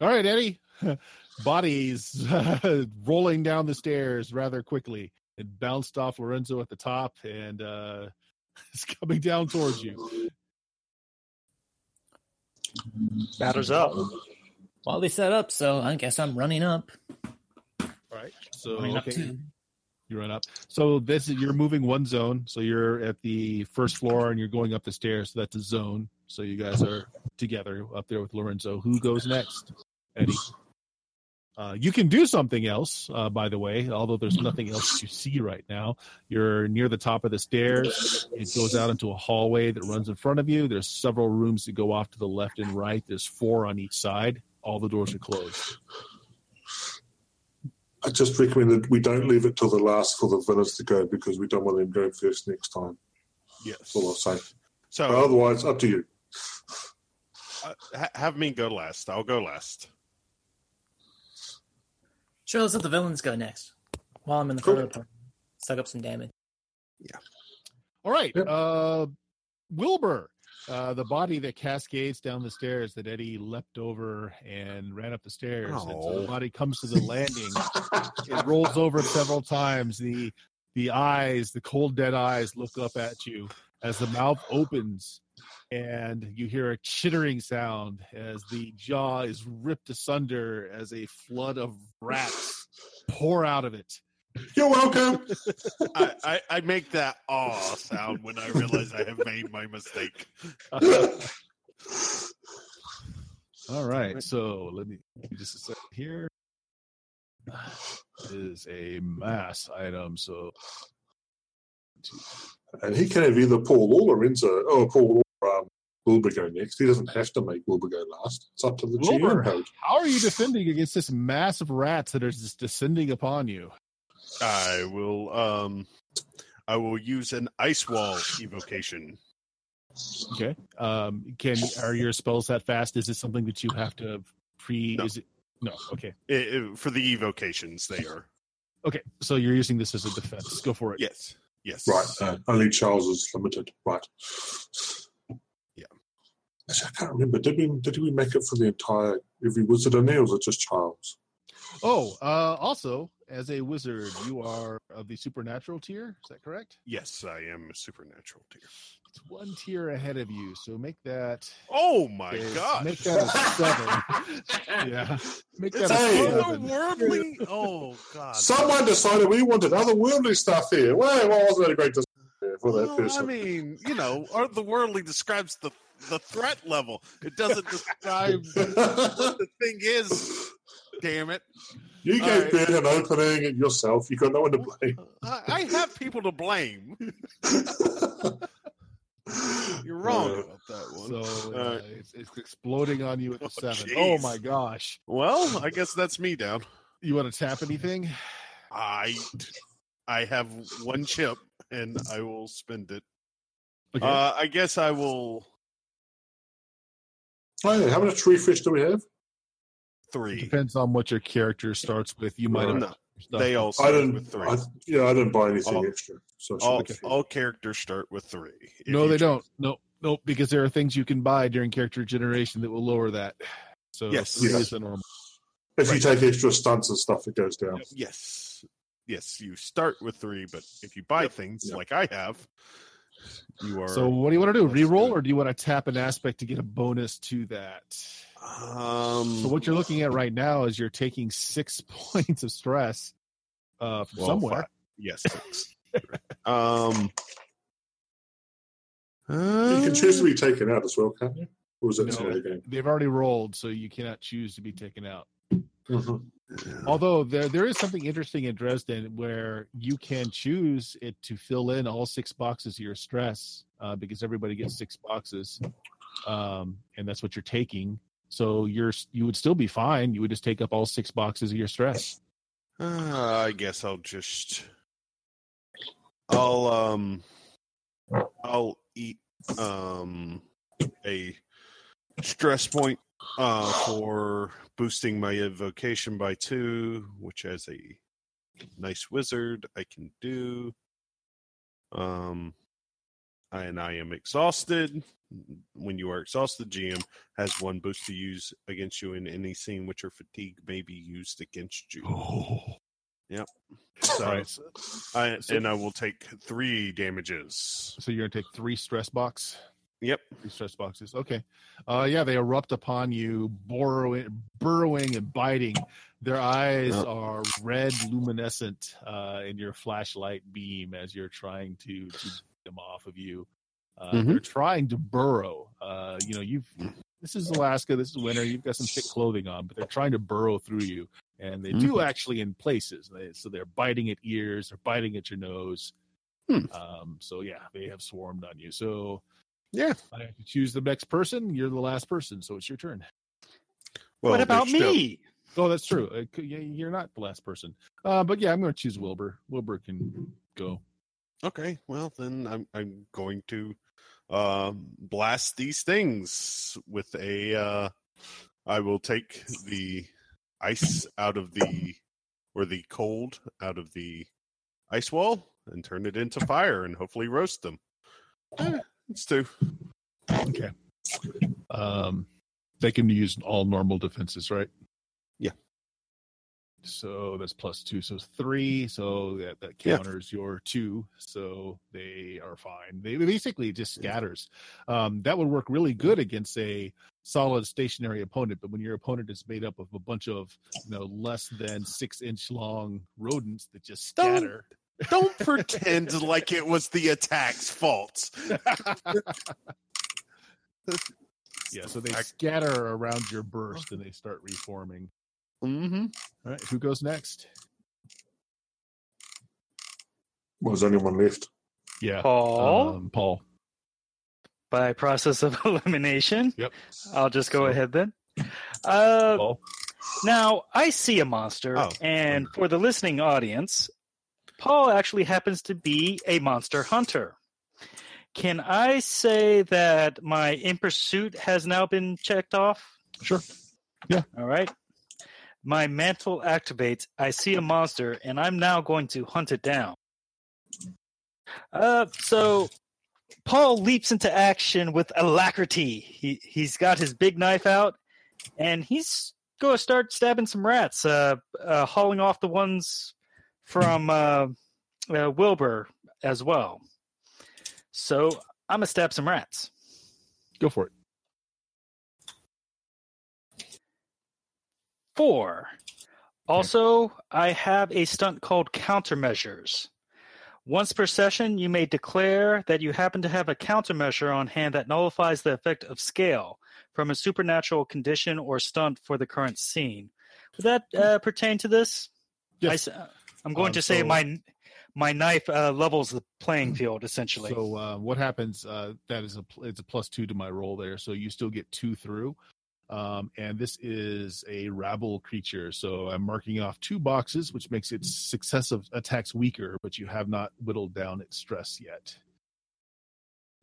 All right, Eddie. Bodies rolling down the stairs rather quickly. It bounced off Lorenzo at the top and uh, is coming down towards you. Batters up. Well, they set up, so I guess I'm running up. All right. So, Running up okay. too. You run up. So this is you're moving one zone. So you're at the first floor and you're going up the stairs. So that's a zone. So you guys are together up there with Lorenzo. Who goes next? Eddie. Uh, you can do something else, uh, by the way, although there's nothing else you see right now. You're near the top of the stairs. It goes out into a hallway that runs in front of you. There's several rooms that go off to the left and right. There's four on each side. All the doors are closed. I just recommend that we don't leave it till the last for the villains to go because we don't want them going first next time. Yes. That's all I'll say. So But otherwise, up to you. uh, ha- have me go last. I'll go last. Sure, let's let the villains go next. While I'm in the Cool. front of the party. Suck up some damage. Yeah. All right. Yep. Uh, Wilbur, uh, the body that cascades down the stairs that Eddie leapt over and ran up the stairs. And so the Oh. body comes to the landing. it rolls over several times. The the eyes, the cold dead eyes, look up at you as the mouth opens, and you hear a chittering sound as the jaw is ripped asunder as a flood of rats pour out of it. You're welcome. I, I, I make that aw sound when I realize I have made my mistake. All right, so let me just a second here. Is a mass item, so and he can have either Paul or Lorenzo, or Paul or um, Wilbur go next. He doesn't have to make Wilbur go last. It's up to the Wilbur. GM code. how are you defending against this mass of rats that are just descending upon you? I will um I will use an ice wall evocation. Okay. Um, can are your spells that fast? Is it something that you have to pre? No. Is it no? Okay. I- I- for the evocations, they are. Okay. So you're using this as a defense. Go for it. Yes. Yes. Right. Uh, only Charles is limited. Right. Yeah. Actually, I can't remember. Did we did we make it for the entire every wizard in there, or was it just Charles? Oh, uh, also, as a wizard, you are of the supernatural tier. Is that correct? Yes, I am a supernatural tier. It's one tier ahead of you. So make that. Oh my a- god! Make that a seven. yeah. Make that It's a Hey. otherworldly. Oh god. Someone decided we wanted otherworldly stuff here. Well, well wasn't that a great decision for that Well, person? I mean, you know, otherworldly describes the the threat level. It doesn't describe what the thing is. Damn it! you All gave right. Ben an opening and yourself. You got no one to blame. I, I have people to blame. You're wrong Uh, about that one. So uh, Uh, it's, it's exploding on you at the Oh, seven. jeez. Oh my gosh! well, I guess that's me down. You want to tap anything? I I have one chip and I will spend it. Okay. Uh, I guess I will Oh, yeah. How many tree fish do we have? three. Depends on what your character starts with. You might have No, they all I start didn't. with three. I, yeah, I didn't buy anything All- extra. So all, should all characters start with three. No, they choose. don't. No, no, because there are things you can buy during character generation that will lower that. So Yes. three Yes. is the normal. if you take extra stunts and stuff, it goes down. Yes. Yes, you start with three, but if you buy things Yep. like I have, you are. So what do you want to do? That's Reroll, good. or do you want to tap an aspect to get a bonus to that? um, So what you're looking at right now is you're taking six points of stress uh, from well, somewhere. fi- Yes. six. um. You can choose to be taken out as well, can't you? Or was that No. no. game? They've already rolled, so you cannot choose to be taken out. Mhm. Although there there is something interesting in Dresden where you can choose it to fill in all six boxes of your stress uh, because everybody gets six boxes, um, and that's what you're taking. So you're you would still be fine. You would just take up all six boxes of your stress. Uh, I guess I'll just. I'll um. I'll eat um a stress point uh for boosting my evocation by two, which as a nice wizard I can do. Um, and I am exhausted. When you are exhausted, GM has one boost to use against you in any scene which your fatigue may be used against you. Oh. Yep. So, right, I, so- and I will take three damages. so you're gonna take three stress box. Yep. Stress boxes. Okay. Uh, yeah, they erupt upon you, burrowing, burrowing and biting. Their eyes Yep. are red, luminescent uh, in your flashlight beam as you're trying to, to get them off of you. Uh, Mhm. They're trying to burrow. Uh, you know, you've this is Alaska. This is winter. You've got some thick clothing on, but they're trying to burrow through you, and they do actually in places. They, so they're biting at ears, they're biting at your nose. Hmm. Um, so yeah, they have swarmed on you. So Yeah. I have to choose the next person. You're the last person, so it's your turn. Well, what about there's still- me? Oh, that's true. Uh, c- yeah, You're not the last person. Uh, but yeah, I'm going to choose Wilbur. Wilbur can go. Okay, well then I'm I'm going to um blast these things with a uh I will take the ice out of the or the cold out of the ice wall and turn it into fire and hopefully roast them. It's two. Okay. Um, they can use all normal defenses, right? Yeah. So that's plus two, so three. So that, that Yeah. counters your two. So they are fine. They basically just scatters. Um, that would work really good against a solid stationary opponent. But when your opponent is made up of a bunch of you know less than six inch long rodents that just scatter. Don't pretend like it was the attack's fault. Yeah, so they scatter around your burst and they start reforming. Mm-hmm. All right, who goes next? Was anyone left? Yeah, Paul, um, Paul. by process of elimination. Yep. I'll just go So- ahead then. Uh, Paul. now I see a monster, Oh. and for the listening audience, Paul actually happens to be a monster hunter. Can I say that my in pursuit has now been checked off? Sure. Yeah. All right. My mantle activates. I see a monster, and I'm now going to hunt it down. Uh, so Paul leaps into action with alacrity. He he's got his big knife out, and he's going to start stabbing some rats, uh, uh, hauling off the ones from uh, uh, Wilbur as well. So I'm gonna stab some rats. Go for it. Four. Also, I have a stunt called Countermeasures. Once per session, you may declare that you happen to have a countermeasure on hand that nullifies the effect of scale from a supernatural condition or stunt for the current scene. Would that uh, pertain to this? Yes. I, am going Um, to say so- my my knife uh, levels the playing field essentially. So uh, what happens? Uh, that is a it's a plus two to my roll there, so you still get two through. Um, and this is a rabble creature, so I'm marking off two boxes, which makes its successive attacks weaker, but you have not whittled down its stress yet.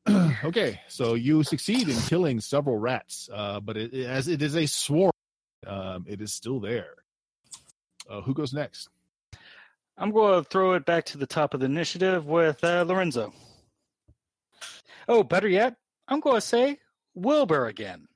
okay, so you succeed in killing several rats, uh, but it- as it is a swarm, um, it is still there. Uh, who goes next? I'm going to throw it back to the top of the initiative with uh, Lorenzo. Oh, better yet, I'm going to say Wilbur again.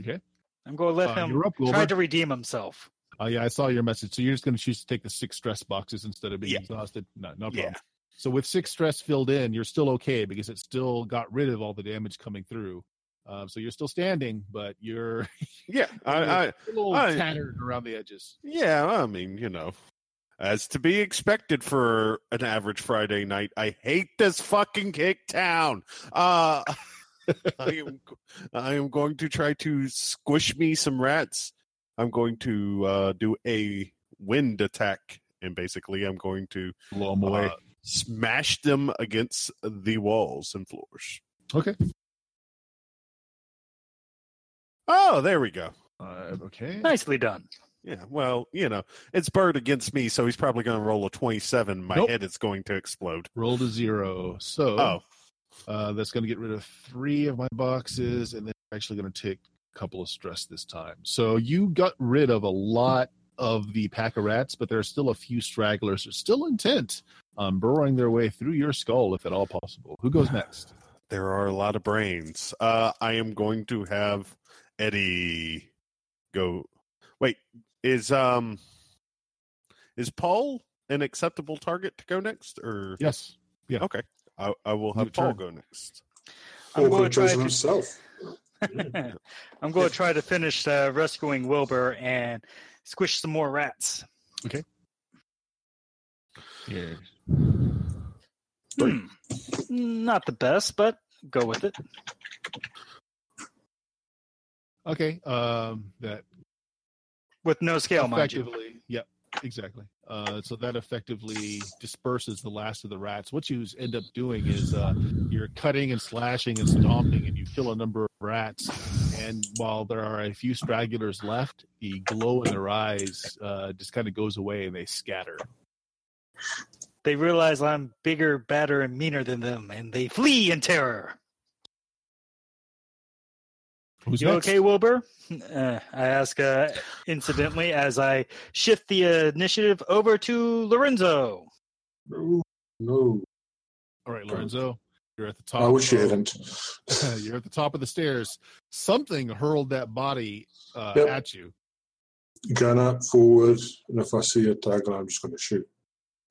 Okay. I'm going to let Uh, him up, try to redeem himself. Oh yeah, I saw your message. So you're just going to choose to take the six stress boxes instead of being Yeah. exhausted. No, no Yeah. problem. So with six stress filled in, you're still okay because it still got rid of all the damage coming through. Um, so you're still standing, but you're Yeah, I, I a little I- tattered around the edges. yeah, I mean, you know, as to be expected for an average Friday night. I hate this fucking kick town. Uh I am I am going to try to squish me some rats. I'm going to uh do a wind attack and basically I'm going to Blow them away. uh, smash them against the walls and floors. okay. Oh, there we go. Uh, okay. Nicely done. Yeah, well, you know, it's Bird against me, so he's probably going to roll a 27. My Nope. head is going to explode. Roll to zero. So Oh, uh, that's going to get rid of three of my boxes, and then actually going to take a couple of stress this time. So you got rid of a lot of the pack of rats, but there are still a few stragglers who are still intent on burrowing their way through your skull, if at all possible. Who goes next? there are a lot of brains. Uh, I am going to have Eddie go. Wait, is um is Paul an acceptable target to go next, or Yes. Yeah. Okay, I, I will Your have Paul turn. go next. I'm Or going to try to himself. I'm going to try to finish uh, rescuing Wilbur and squish some more rats. Okay. Yeah. Hmm. Not the best, but go with it. Okay. Um, that With no scale, mind you. effectively, yep, exactly. Uh, so that effectively disperses the last of the rats. What you end up doing is uh, you're cutting and slashing and stomping, and you kill a number of rats. And while there are a few stragglers left, the glow in their eyes uh, just kind of goes away, and they scatter. They realize I'm bigger, badder, and meaner than them, and they flee in terror. Who's You next? okay, Wilbur? Uh, I ask uh, incidentally as I shift the initiative over to Lorenzo. No, no. All right, Lorenzo, you're at the top. I wish you of- hadn't. you're at the top of the stairs. Something hurled that body uh, Yep. at you. Gun up, forward, and if I see a target, I'm just going to shoot.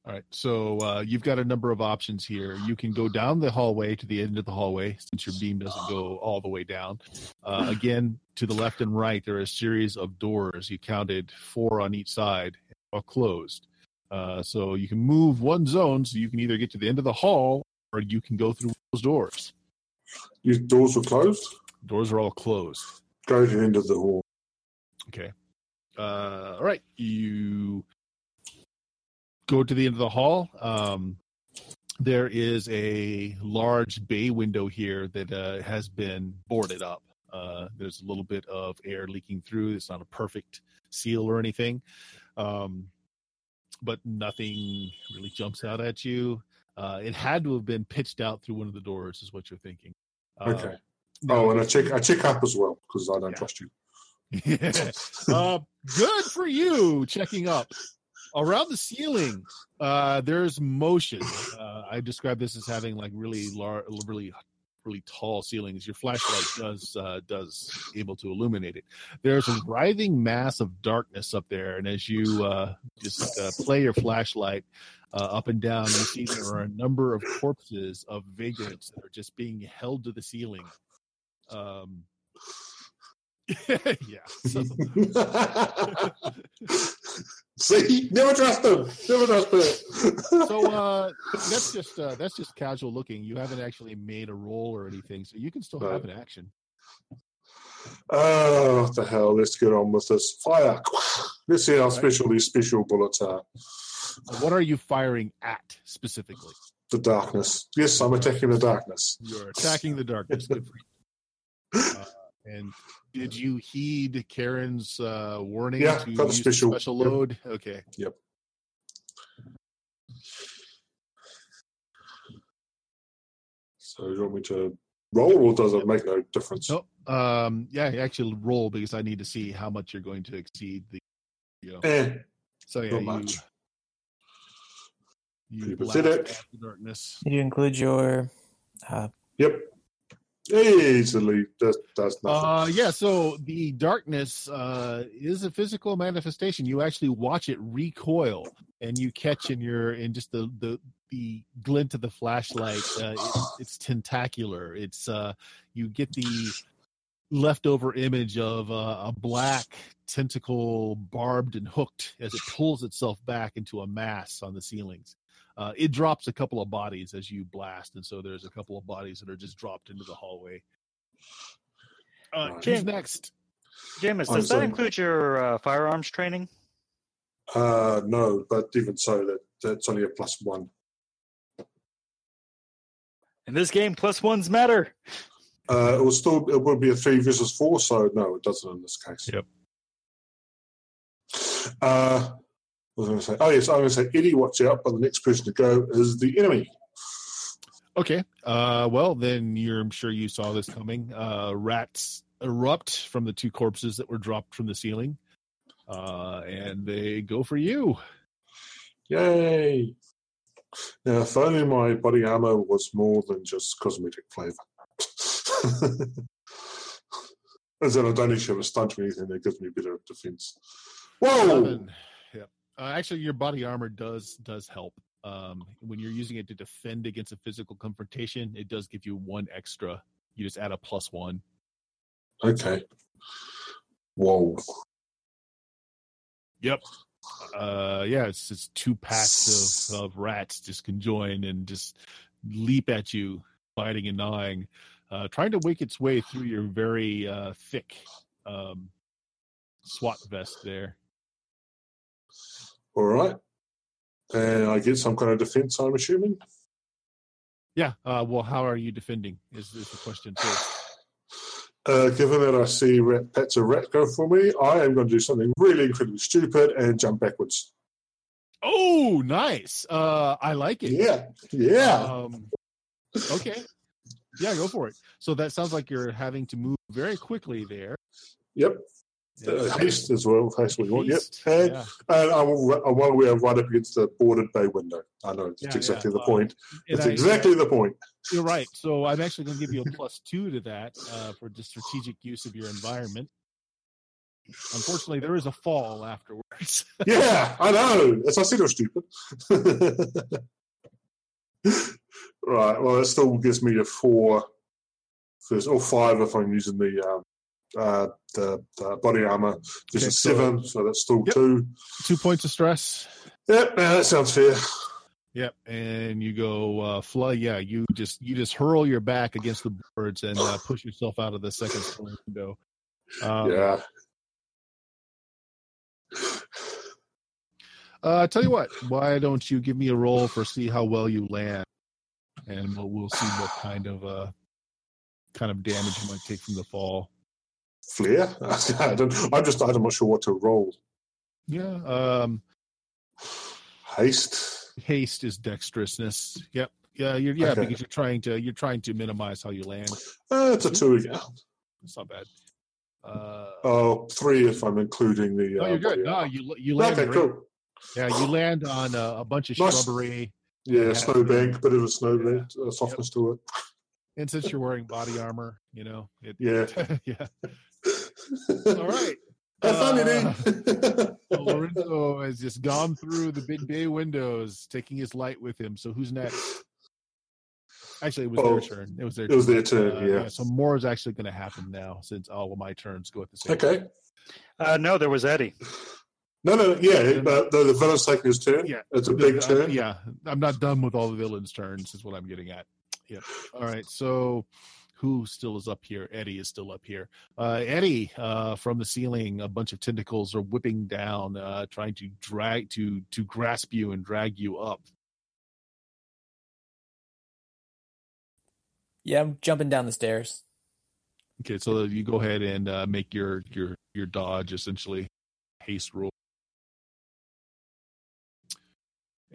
All right. So uh, you've got a number of options here. You can go down the hallway to the end of the hallway since your beam doesn't go all the way down. Uh, again, to the left and right, there are a series of doors. You counted four on each side, all closed. Uh, so you can move one zone, so you can either get to the end of the hall or you can go through those doors. These doors are closed. Doors are all closed. Go to the end of the hall. Okay. Uh, all right. You go to the end of the hall. Um, there is a large bay window here that uh, has been boarded up. Uh, there's a little bit of air leaking through. It's not a perfect seal or anything. Um, but nothing really jumps out at you. Uh, it had to have been pitched out through one of the doors, is what you're thinking. Uh, Okay. Oh, and I check I check up as well because I don't Yeah. trust you. uh, good for you checking up around the ceiling uh there's motion. Uh i describe this as having like really large really really tall ceilings. Your flashlight does uh does able to illuminate it. There's a writhing mass of darkness up there and as you uh just uh, play your flashlight uh, up and down you see there are a number of corpses of vagrants that are just being held to the ceiling. Um yeah so See, never trust them. Never trust them. so uh that's just uh that's just casual looking you haven't actually made a roll or anything so you can still have an action oh, what the hell? Let's get on with this. Fire. Let's see how special these special bullets are. So what are you firing at specifically The darkness. Yes, I'm attacking the darkness. you're attacking the darkness Good for you. Uh, and did you heed karen's uh warning Yeah, to the use special. special Yep. load okay Yep. So you want me to roll, or does it make no difference? Nope. um yeah actually roll because i need to see how much you're going to exceed the you know Eh, so yeah not you, much. you pathetic. darkness you include your uh, Yep. Easily does does nothing. Uh, yeah. So the darkness uh, is a physical manifestation. You actually watch it recoil, and you catch in your in just the the the glint of the flashlight. Uh, it's, it's tentacular. It's uh, you get the leftover image of uh, a black tentacle, barbed and hooked, as it pulls itself back into a mass on the ceilings. Uh, it drops a couple of bodies as you blast, and so there's a couple of bodies that are just dropped into the hallway. Uh, Right. who's Jim. next? Jameis, I'm does that sorry. include your uh, firearms training? Uh, no, but even so, that that's only a plus one. In this game, plus ones matter. Uh, it will still it will be a three versus four, so no, it doesn't in this case. Yep. Uh, what was going to say? Oh yes, I'm going to say Eddie, watch out! But the next person to go is the enemy. Okay. Uh, well, then you're I'm sure you saw this coming. Uh, rats erupt from the two corpses that were dropped from the ceiling, uh, and they go for you. Yay! Now, if only my body armor was more than just cosmetic flavor. As in, I don't to have a stunt or anything that gives me a bit of defense. Whoa! Eleven. Uh, actually, your body armor does does help. Um, when you're using it to defend against a physical confrontation, it does give you one extra. You just add a plus one. Okay. Whoa. Yep. Uh, yeah, it's it's two packs of, of rats just conjoin and just leap at you, biting and gnawing, uh, trying to wake its way through your very uh, thick um, SWAT vest there. All right. And I get some kind of defense, I'm assuming. Yeah. Uh, well, how are you defending? Is, is the question too? Uh, given that I see rat, pets of rat go for me, I am going to do something really incredibly stupid and jump backwards. Oh, nice. Uh, I like it. Yeah. Yeah. Um, okay. Yeah, go for it. So that sounds like you're having to move very quickly there. yep. Uh, haste as well. Haste we want. Yep. And, yeah. and I'm, I'm while we are right up against the boarded bay window. I know that's Yeah, exactly yeah. the point. And That's I- exactly the point. You're right. So I'm actually going to give you a plus two to that uh, for the strategic use of your environment. Unfortunately, there is a fall afterwards. Yeah, I know. As I said, it was stupid. right. Well, that still gives me a four, first, or five if I'm using the um, uh, the, body armor. This Okay, is so- seven, so that's still Yep. two. Two points of stress. Yep, yeah, that sounds fair. Yep, and you go uh, fly. Yeah, you just you just hurl your back against the boards and uh, push yourself out of the second story window. Um, yeah. Uh, tell you what, why don't you give me a roll for see how well you land, and we'll, we'll see what kind of uh kind of damage you might take from the fall. Flair? I don't, I'm just I'm not sure what to roll. Yeah. Um. haste. Haste is dexterousness. Yep. Yeah, you're, yeah, Okay. because you're trying to you're trying to minimize how you land. Uh, it's a two again. It's not bad. Uh, Oh, three if I'm including the. no, uh, you're good. body No, you you land. okay, cool. Yeah, you land on a, a bunch of Nice. shrubbery, Yeah, Yeah. snowbank, bit of a snowbank, uh, softness to it. and since you're wearing body armor, you know it. Yeah. yeah. All right. That's fun, Uh, Eddie. Lorenzo has just gone through the big bay windows, taking his light with him. So who's next? Actually, it was Oh, their turn. It was their. it was their turn, Uh, yeah. So more is actually going to happen now, since all of my turns go at the same. okay. time. Uh, no, there was Eddie. No, no, yeah, but the, the villain's taking his turn. Yeah. It's a big Uh, turn. yeah, I'm not done with all the villains' turns. Is what I'm getting at. Yeah. All right. So, who still is up here? Eddie is still up here. Uh, Eddie, uh, from the ceiling, a bunch of tentacles are whipping down, uh, trying to drag to to grasp you and drag you up. Yeah, I'm jumping down the stairs. Okay, so you go ahead and uh, make your your your dodge essentially haste roll.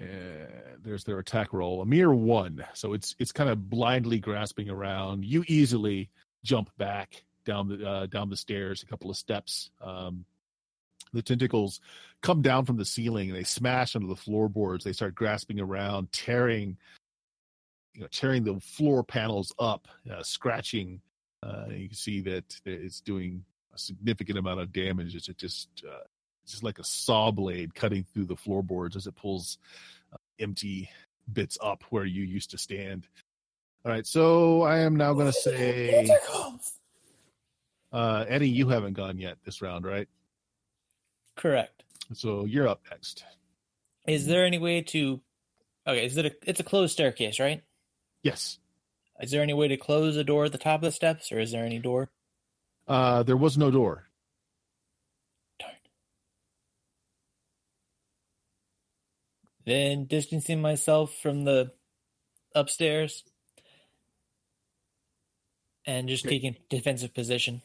And there's their attack roll, a mere one. So it's it's kind of blindly grasping around. You easily jump back down the uh, down the stairs a couple of steps. Um, the tentacles come down from the ceiling and they smash onto the floorboards. They start grasping around, tearing, you know, tearing the floor panels up, uh, scratching uh, you can see that it's doing a significant amount of damage. It's just uh, just like a saw blade cutting through the floorboards as it pulls uh, empty bits up where you used to stand. All right, so I am now going to say, uh, Eddie, you haven't gone yet this round, right? Correct. So you're up next. Is there any way to? Okay, is it a? It's a closed staircase, right? Yes, Is there any way to close a door at the top of the steps, or is there any door? uh, there was no door. Then distancing myself from the upstairs and just Okay. taking defensive position.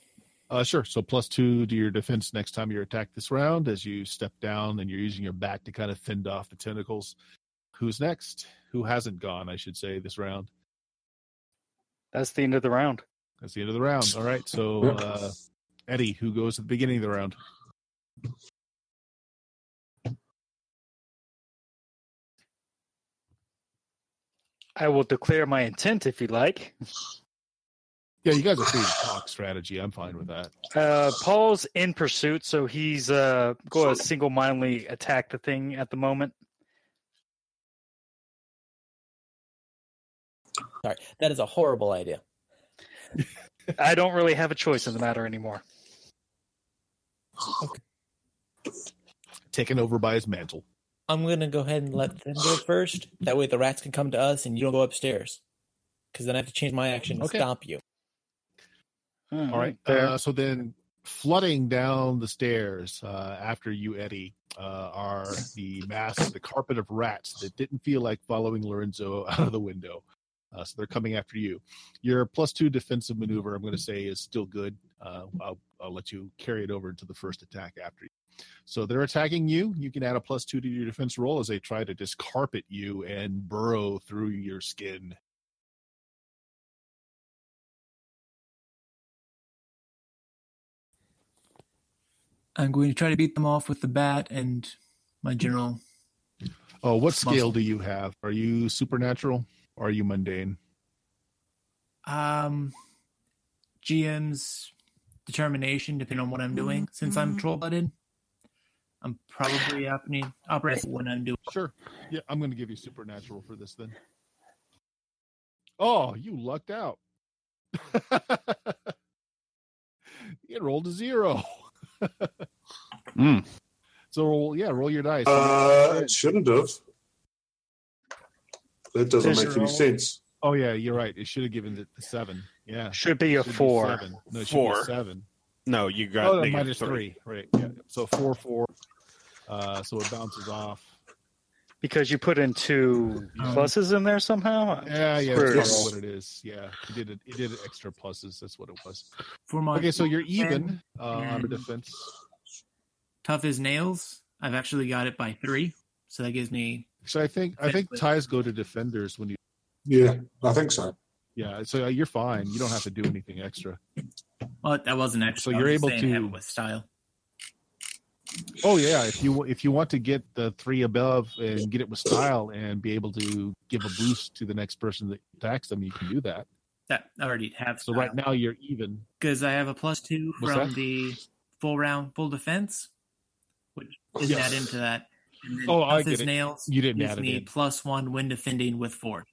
Uh, sure. So plus two to your defense next time you're attacked this round as you step down and you're using your back to kind of fend off the tentacles. Who's next? Who hasn't gone, I should say, this round? That's the end of the round. That's the end of the round. All right. So, uh, Eddie, who goes at the beginning of the round? I will declare my intent if you like. Yeah, you guys are free to talk strategy. I'm fine with that. Uh, Paul's in pursuit, so he's uh, going to single mindedly attack the thing at the moment. Sorry, that is a horrible idea. I don't really have a choice in the matter anymore. Taken over by his mantle. I'm going to go ahead and let them go first. That way the rats can come to us and you don't go upstairs. Because then I have to change my action to Okay. stop you. All right. Uh, so then, flooding down the stairs uh, after you, Eddie, uh, are the mass, the carpet of rats that didn't feel like following Lorenzo out of the window. Uh, so they're coming after you. Your plus two defensive maneuver, I'm going to say, is still good. Uh, I'll, I'll let you carry it over to the first attack after you. So they're attacking you. You can add a plus two to your defense roll as they try to just carpet you and burrow through your skin. I'm going to try to beat them off with the bat and my general. Oh, what Muscle. scale do you have? Are you supernatural or are you mundane? Um, GM's determination, depending on what I'm doing. Since I'm troll blooded, I'm probably happening operate when I'm doing. Sure. Yeah, I'm going to give you supernatural for this then. Oh, you lucked out. you rolled a zero. Mm. So roll, yeah, roll your dice. Uh, it shouldn't have. That doesn't There's make any roll. sense. oh yeah, you're right. It should have given it the seven. Yeah, Should be a Should be four. seven. No, it should Four. be seven. No, you got Oh, no, negative minus three. Right. Yeah. So four, four. Uh, so it bounces off. Because you put in two Um, pluses in there somehow? Yeah, yeah, Screw that's what it is. Yeah, it did it. It did extra pluses. That's what it was. For my Okay, so you're even uh, on the defense. tough as nails, I've actually got it by three. So that gives me So I think I think ties go to defenders when you. yeah, I think so. Yeah, so uh, you're fine. You don't have to do anything extra. well, that wasn't extra. So you're just able to- with style. Oh yeah, if you if you want to get the three above and get it with style and be able to give a boost to the next person that attacks them, you can do that. That I already have. So right now you're even. because I have a plus two What's from that? the full round full defense, which isn't Yes. add into that. Oh, I get it. nails. You didn't add it me plus one when defending with four.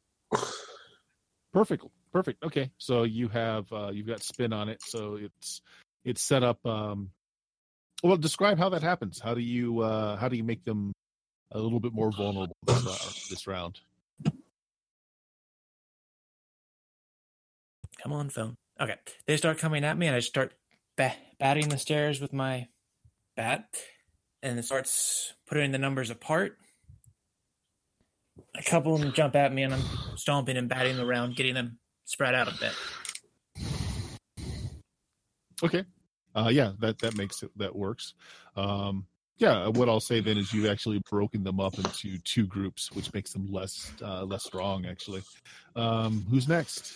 Perfect. Perfect. Okay. So you have uh you've got spin on it. So it's it's set up um well describe how that happens. How do you uh how do you make them a little bit more vulnerable this round, this round? Come on, phone. Okay, they start coming at me, and I start ba- batting the stairs with my bat, and it starts putting the numbers apart. A couple of them jump at me, and I'm stomping and batting around, getting them spread out a bit. Okay. Uh yeah, that that makes it that works. Um yeah, what I'll say then is you've actually broken them up into two groups, which makes them less uh less strong actually. Um who's next?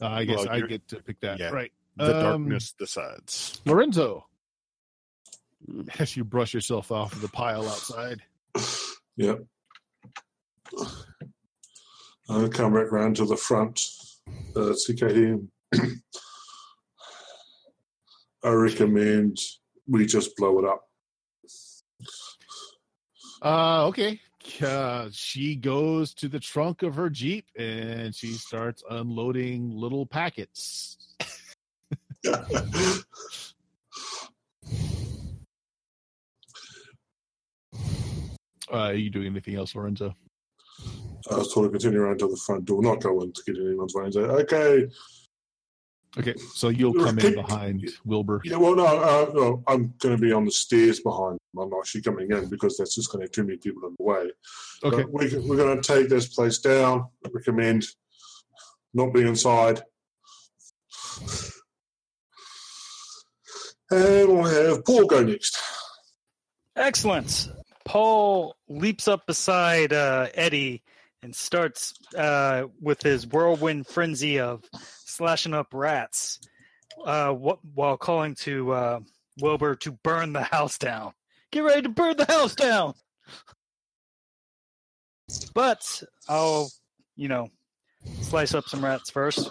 Uh, I guess Well, I get to pick that. yeah. Right. The Um, darkness decides. Lorenzo, as you brush yourself off of the pile outside. Yep. I'll come back round to the front. Uh, CKD. I recommend we just blow it up. Uh, okay. Uh, she goes to the trunk of her Jeep and she starts unloading little packets. Uh, are you doing anything else, Lorenzo? I was told to continue around to the front door, not go in to get anyone's way and say, okay, Okay, so you'll come in behind Wilbur. yeah, well, no, uh, no I'm going to be on the stairs behind them. I'm not actually coming in because that's just going to have too many people in the way. Okay, But we, we're going to take this place down. I recommend not being inside. And we'll have Paul go next. Excellent. Paul leaps up beside uh, Eddie and starts uh, with his whirlwind frenzy of slashing up rats uh, wh- while calling to uh, Wilbur to burn the house down. Get ready to burn the house down. But I'll, you know, slice up some rats first.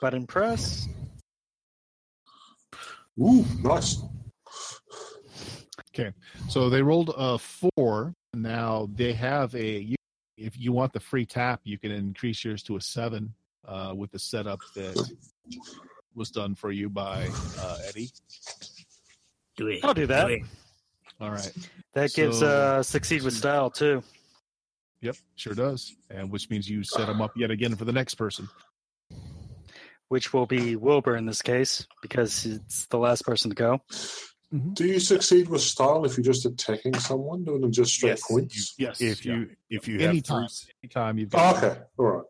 But impress. Ooh, nice. Okay, so they rolled a four. Now they have a. You, if you want the free tap, you can increase yours to a seven uh, with the setup that was done for you by uh, Eddie. Do it. I'll do that. Do it. All right. That gives uh, succeed with style too. Yep, sure does. And which means you set them up yet again for the next person. which will be Wilbur in this case because it's the last person to go. Do you succeed with style if you're just attacking someone, doing them just straight Yes, points? Yes. If yeah. you if you have anytime, three, anytime you've Oh, got okay, all right.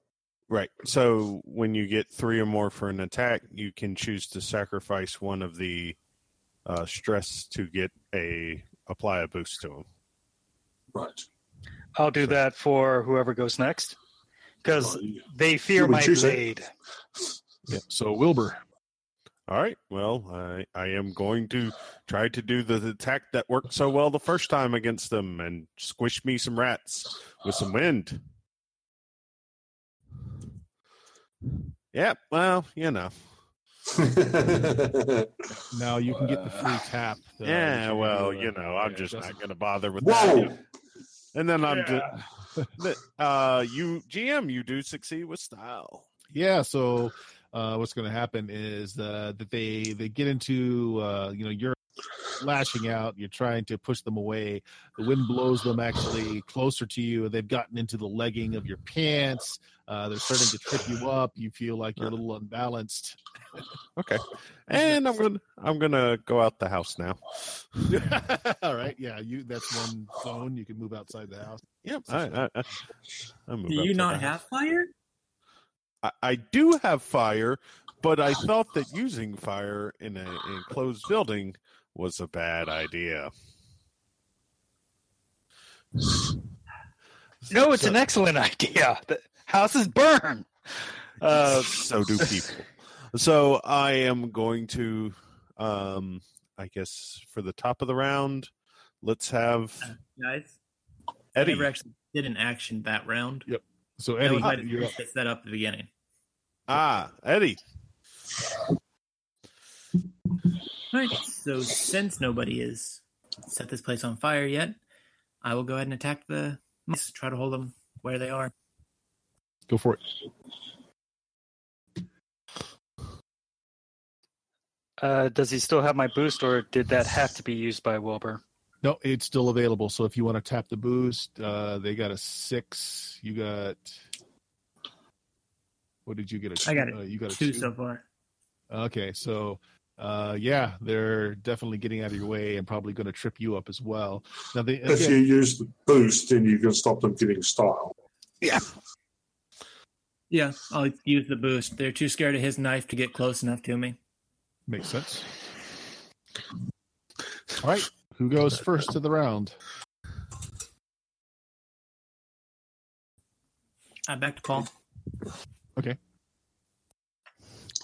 right. So when you get three or more for an attack, you can choose to sacrifice one of the uh, stress to get a apply a boost to him. Right. I'll do that for whoever goes next because they fear my choose blade. Yeah. So Wilbur, All right. Well, I I am going to try to do the attack that worked so well the first time against them and squish me some rats with some wind. Yeah. Well, you know. now you can get the free tap. Yeah. you Well, you know, I'm yeah, just doesn't- going to bother with that. Whoa! And then I'm Yeah. just, uh, you GM, you do succeed with style. Yeah. So uh, what's going to happen is uh, that they they get into uh, you know you're lashing out. You're trying to push them away. The wind blows them actually closer to you. They've gotten into the legging of your pants. Uh, they're starting to trip you up. You feel like you're a little unbalanced. Okay. And I'm gonna I'm gonna go out the house now. All right. Yeah. You. That's one zone. You can move outside the house. Yep. I, I, I, I move Do you not the have fire? I, I do have fire, but I thought that using fire in a in enclosed building was a bad idea. No, it's an excellent idea. The houses burn. Uh, so do people. So I am going to, um, I guess, for the top of the round, let's have Guys, Eddie. I never actually did an action that round. Yep. So That Eddie, was my you're up. set up at the beginning. Ah, Eddie. All right. So since nobody has set this place on fire yet, I will go ahead and attack the mice. Try to hold them where they are. Go for it. uh, does he still have my boost, or did that have to be used by Wilbur? No, it's still available. So if you want to tap the boost, uh, they got a six. You got. What did you get? A, I got it. Uh, you got a Two two. so far. Okay, so uh, yeah, they're definitely getting out of your way and probably going to trip you up as well. Now they If again, you use the boost, then you can stop them getting style. Yeah. Yeah, I'll use the boost. They're too scared of his knife to get close enough to me. makes sense. All right, who goes first to the round? I'm back to Paul.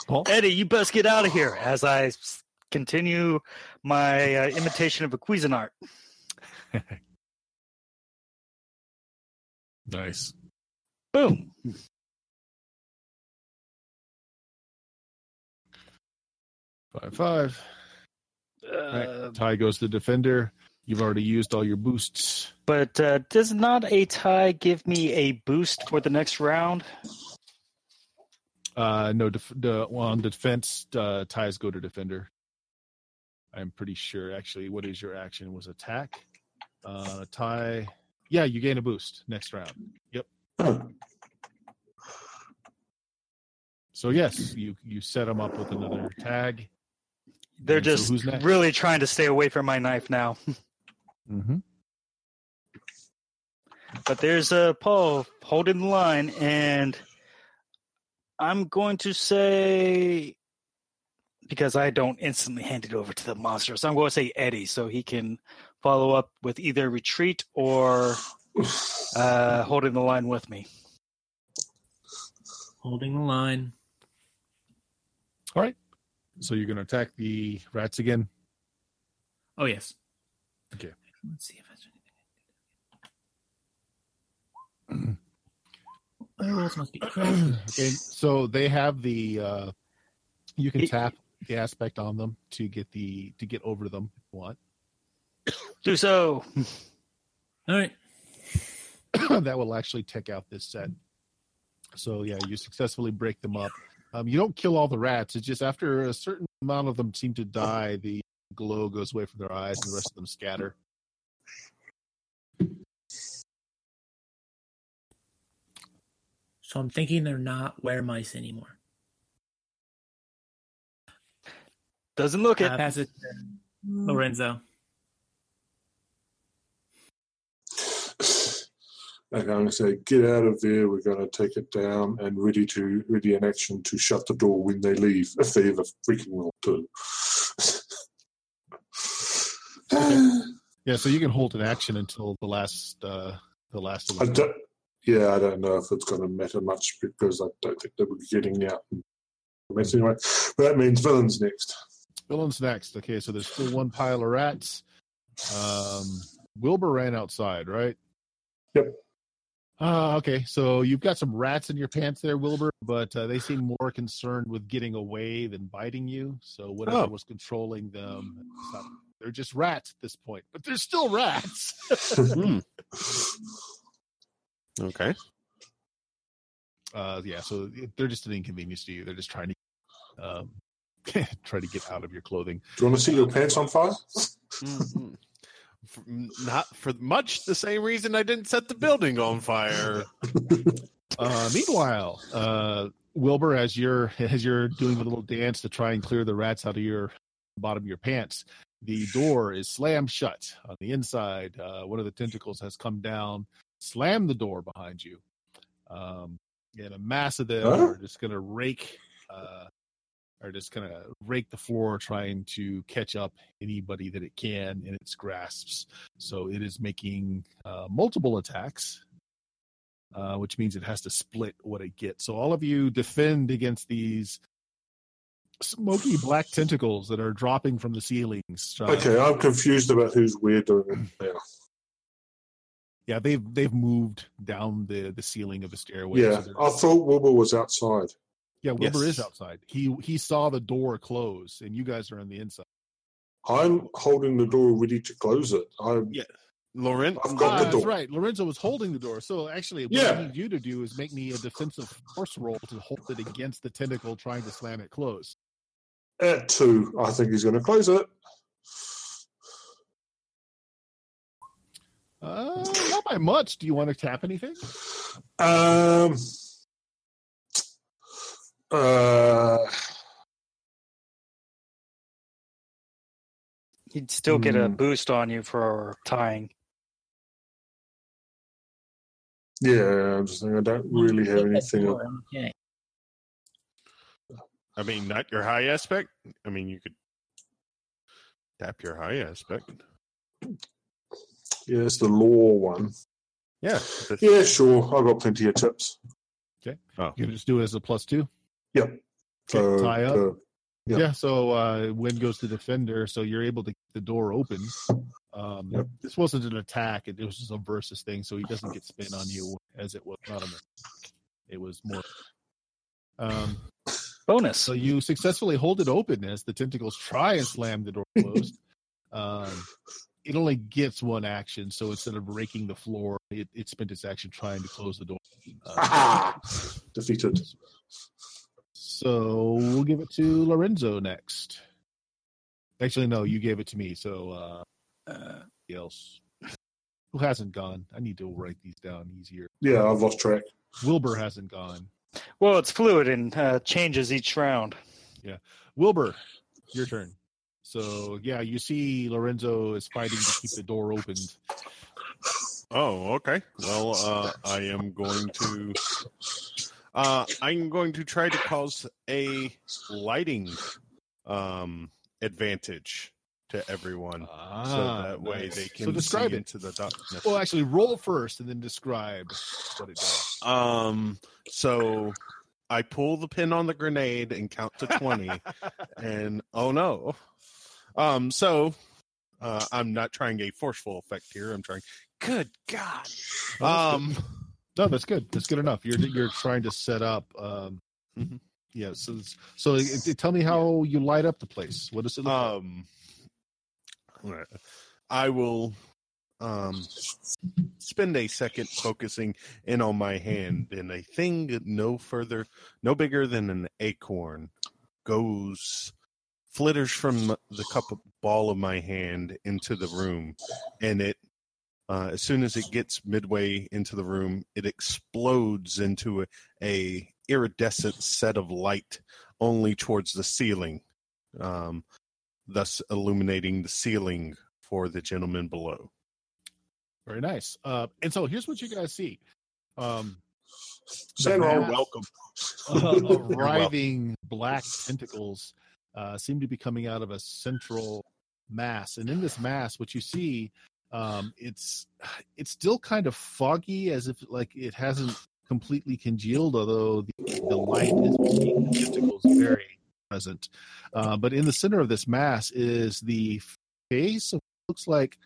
Paul. Eddie, you best get out of here as I continue my uh, imitation of a Cuisinart. Nice. Boom. Five five. Uh, right. Tie goes to the defender. You've already used all your boosts. but uh, does not a tie give me a boost for the next round? Uh, no, def- the, well, on defense, uh, ties go to defender. I'm pretty sure. Actually, what is your action? Was attack. Uh, tie. Yeah, you gain a boost next round. Yep. So yes, you you set them up with another tag. They're And so just who's next? really trying to stay away from my knife now. Mm-hmm. But there's uh, Paul holding the line, and I'm going to say because I don't instantly hand it over to the monster, so I'm going to say Eddie, so he can follow up with either retreat or uh, holding the line with me. Holding the line. All right. So you're going to attack the rats again. Oh yes. Okay. Let's see if that's anything. My rolls must be crappy. okay. So they have the. Uh, you can It- tap the aspect on them to get the to get over them if you want. Do so. All right. that will actually take out this set. So yeah, you successfully break them up. Um, you don't kill all the rats. It's just after a certain amount of them seem to die, the glow goes away from their eyes, and the rest of them scatter. So I'm thinking they're not were mice anymore. Doesn't look it. Uh, pass it to Lorenzo. I'm going to say, get out of there. We're going to take it down and ready to ready in action to shut the door when they leave, if they ever freaking will to. Yeah, so you can hold an action until the last uh, the last of I don't, yeah, I don't know if it's going to matter much because I don't think they were getting out. Anyway, but that means villains next. Villains next. Okay, so there's still one pile of rats. Um, Wilbur ran outside, right? Yep. Uh, okay, so you've got some rats in your pants there, Wilbur, but uh, they seem more concerned with getting away than biting you. So whatever Oh. was controlling them, not- they're just rats at this point, but they're still rats. Okay. uh, yeah, so they're just an inconvenience to you. They're just trying to um, try to get out of your clothing. Do you want to see your pants on fire? Mhm. For- Not for much the same reason I didn't set the building on fire. Uh, meanwhile, uh, Wilbur, as you're as you're doing the little dance to try and clear the rats out of your bottom of your pants, the door is slammed shut on the inside. Uh, one of the tentacles has come down, slammed the door behind you, um, and a mass of them Huh? are just going to rake uh, are just going to rake the floor trying to catch up anybody that it can in its grasps. So it is making uh, multiple attacks, uh, which means it has to split what it gets. So all of you defend against these smoky black tentacles that are dropping from the ceilings. Okay, I'm confused about who's weird doing now. Yeah, they've they've moved down the the ceiling of the stairway. Yeah, so they're- I thought Wilbur was outside. yeah, Wilbur is outside. He he saw the door close, and you guys are on the inside. I'm holding the door ready to close it. I'm, Yeah. Laurent, I've got Ah, the that's door. right. Lorenzo was holding the door. So actually, what Yeah. I need you to do is make me a defensive force roll to hold it against the tentacle trying to slam it close. at two. I think he's going to close it. Uh, not by much. Do you want to tap anything? Um. Uh. You'd still get a Hmm. boost on you for tying. Yeah, I'm just thinking. I don't really have anything. else. Okay. I mean, not your high aspect. I mean, you could tap your high aspect. Yeah, it's the law one. Yeah. that's- Yeah, sure. I've got plenty of tips. Oh. You can just do it as a plus two. Yep. Okay, So, tie up. uh, Yeah. So uh, wind goes to defender, so you're able to keep the door open. Um, Yep. This wasn't an attack; it, it was just a versus thing, so he doesn't get spin on you as it was not an attack. It was more. Um, Bonus. so you successfully hold it open as the tentacles try and slam the door closed. um, it only gets one action, so instead of raking the floor, it, it spent its action trying to close the door. Uh! Defeated. So we'll give it to Lorenzo next. Actually, no, you gave it to me. So uh, uh else who hasn't gone? I need to write these down easier. Yeah, I've lost track. Wilbur hasn't gone. Well, it's fluid and uh, changes each round. Yeah, Wilbur, your turn. So yeah, you see Lorenzo is fighting to keep the door opened. Oh, okay. Well, uh, I am going to. Uh, I'm going to try to cause a lighting um, advantage to everyone, so Ah, that way nice. they So can describe see it. into the darkness. Well, actually, roll first and then describe what it does. Um, so I pull the pin on the grenade and count to twenty, and oh no. Um, so uh, I'm not trying a forceful effect here. I'm trying. Good God. Um. No, that's good. That's good enough. You're you're trying to set up. Um, Mhm. Yeah. So so it, it- tell me how you light up the place. What does it look like? Um, I will um spend a second focusing in on my hand, and a thing no further, no bigger than an acorn, goes flitters from the cup of ball of my hand into the room, and it. Uh, as soon as it gets midway into the room, it explodes into a, a iridescent set of light only towards the ceiling. Um, thus illuminating the ceiling for the gentleman below. Very nice. Uh, and so here's what you guys see. Um, Sand the roll. mass welcome. of writhing black tentacles uh, seem to be coming out of a central mass, and in this mass, what you see, um, it's it's still kind of foggy, as if like it hasn't completely congealed, although the, the light is very present. Uh, but in the center of this mass is the face of looks like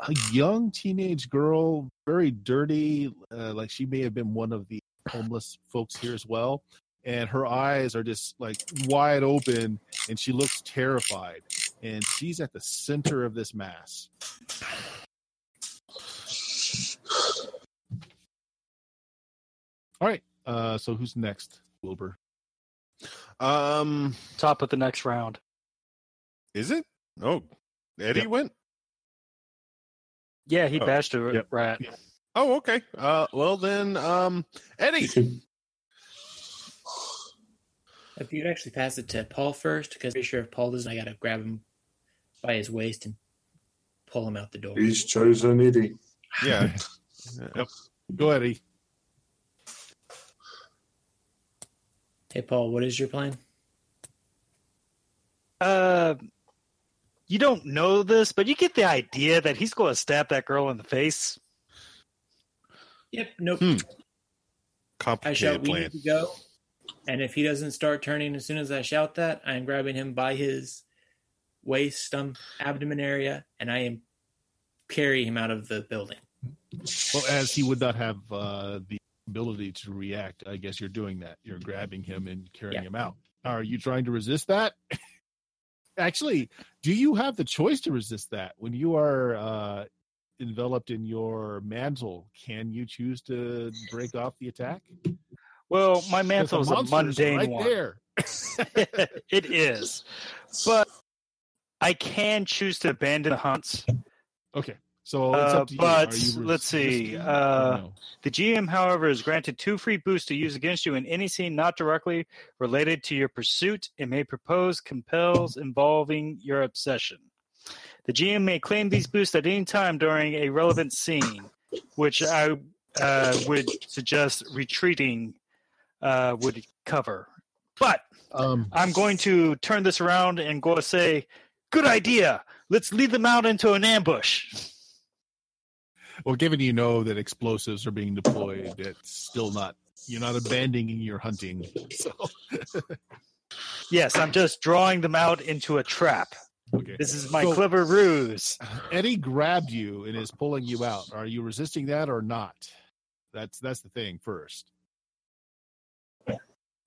a young teenage girl, very dirty, uh, like she may have been one of the homeless folks here as well. And her eyes are just like wide open, and she looks terrified. And she's at the center of this mass. All right. Uh, so who's next, Wilbur? Um, Top of the next round. is it? Oh, Eddie Yep. went. Yeah, he Oh, bashed a yep. rat. Oh, okay. Uh, well then, um, Eddie. You can- If you'd actually pass it to Paul first, because I'm pretty sure if Paul doesn't, I gotta grab him by his waist and pull him out the door. He's chosen Eddie. Yeah. Yep. Go ahead, E. Hey, Paul, what is your plan? Uh, you don't know this, but you get the idea that he's going to stab that girl in the face. Yep. Nope. Hmm. I shout, Complicated we plan. need to go. And if he doesn't start turning as soon as I shout that, I am grabbing him by his waist, stump, abdomen area, and I am carrying him out of the building. Well, as he would not have uh, the ability to react, I guess you're doing that. You're grabbing him and carrying Yeah. him out. Are you trying to resist that? Actually, do you have the choice to resist that when you are uh, enveloped in your mantle? Can you choose to break off the attack? Well, my mantle is a mundane right one. there. it is, but I can choose to abandon the hunts. Okay, so it's Uh, up to you. but let's see, uh, no? The GM, however, is granted two free boosts to use against you in any scene not directly related to your pursuit and may propose compels involving your obsession. The GM may claim these boosts at any time during a relevant scene, which I uh, would suggest retreating uh, would cover. But um, I'm going to turn this around and go to say, good idea. Let's lead them out into an ambush. well, given you know that explosives are being deployed, it's still not. You're not abandoning your hunting. So Yes, I'm just drawing them out into a trap. okay. This is my So- clever ruse. Eddie grabbed you and is pulling you out. Are you resisting that or not? That's that's the thing first.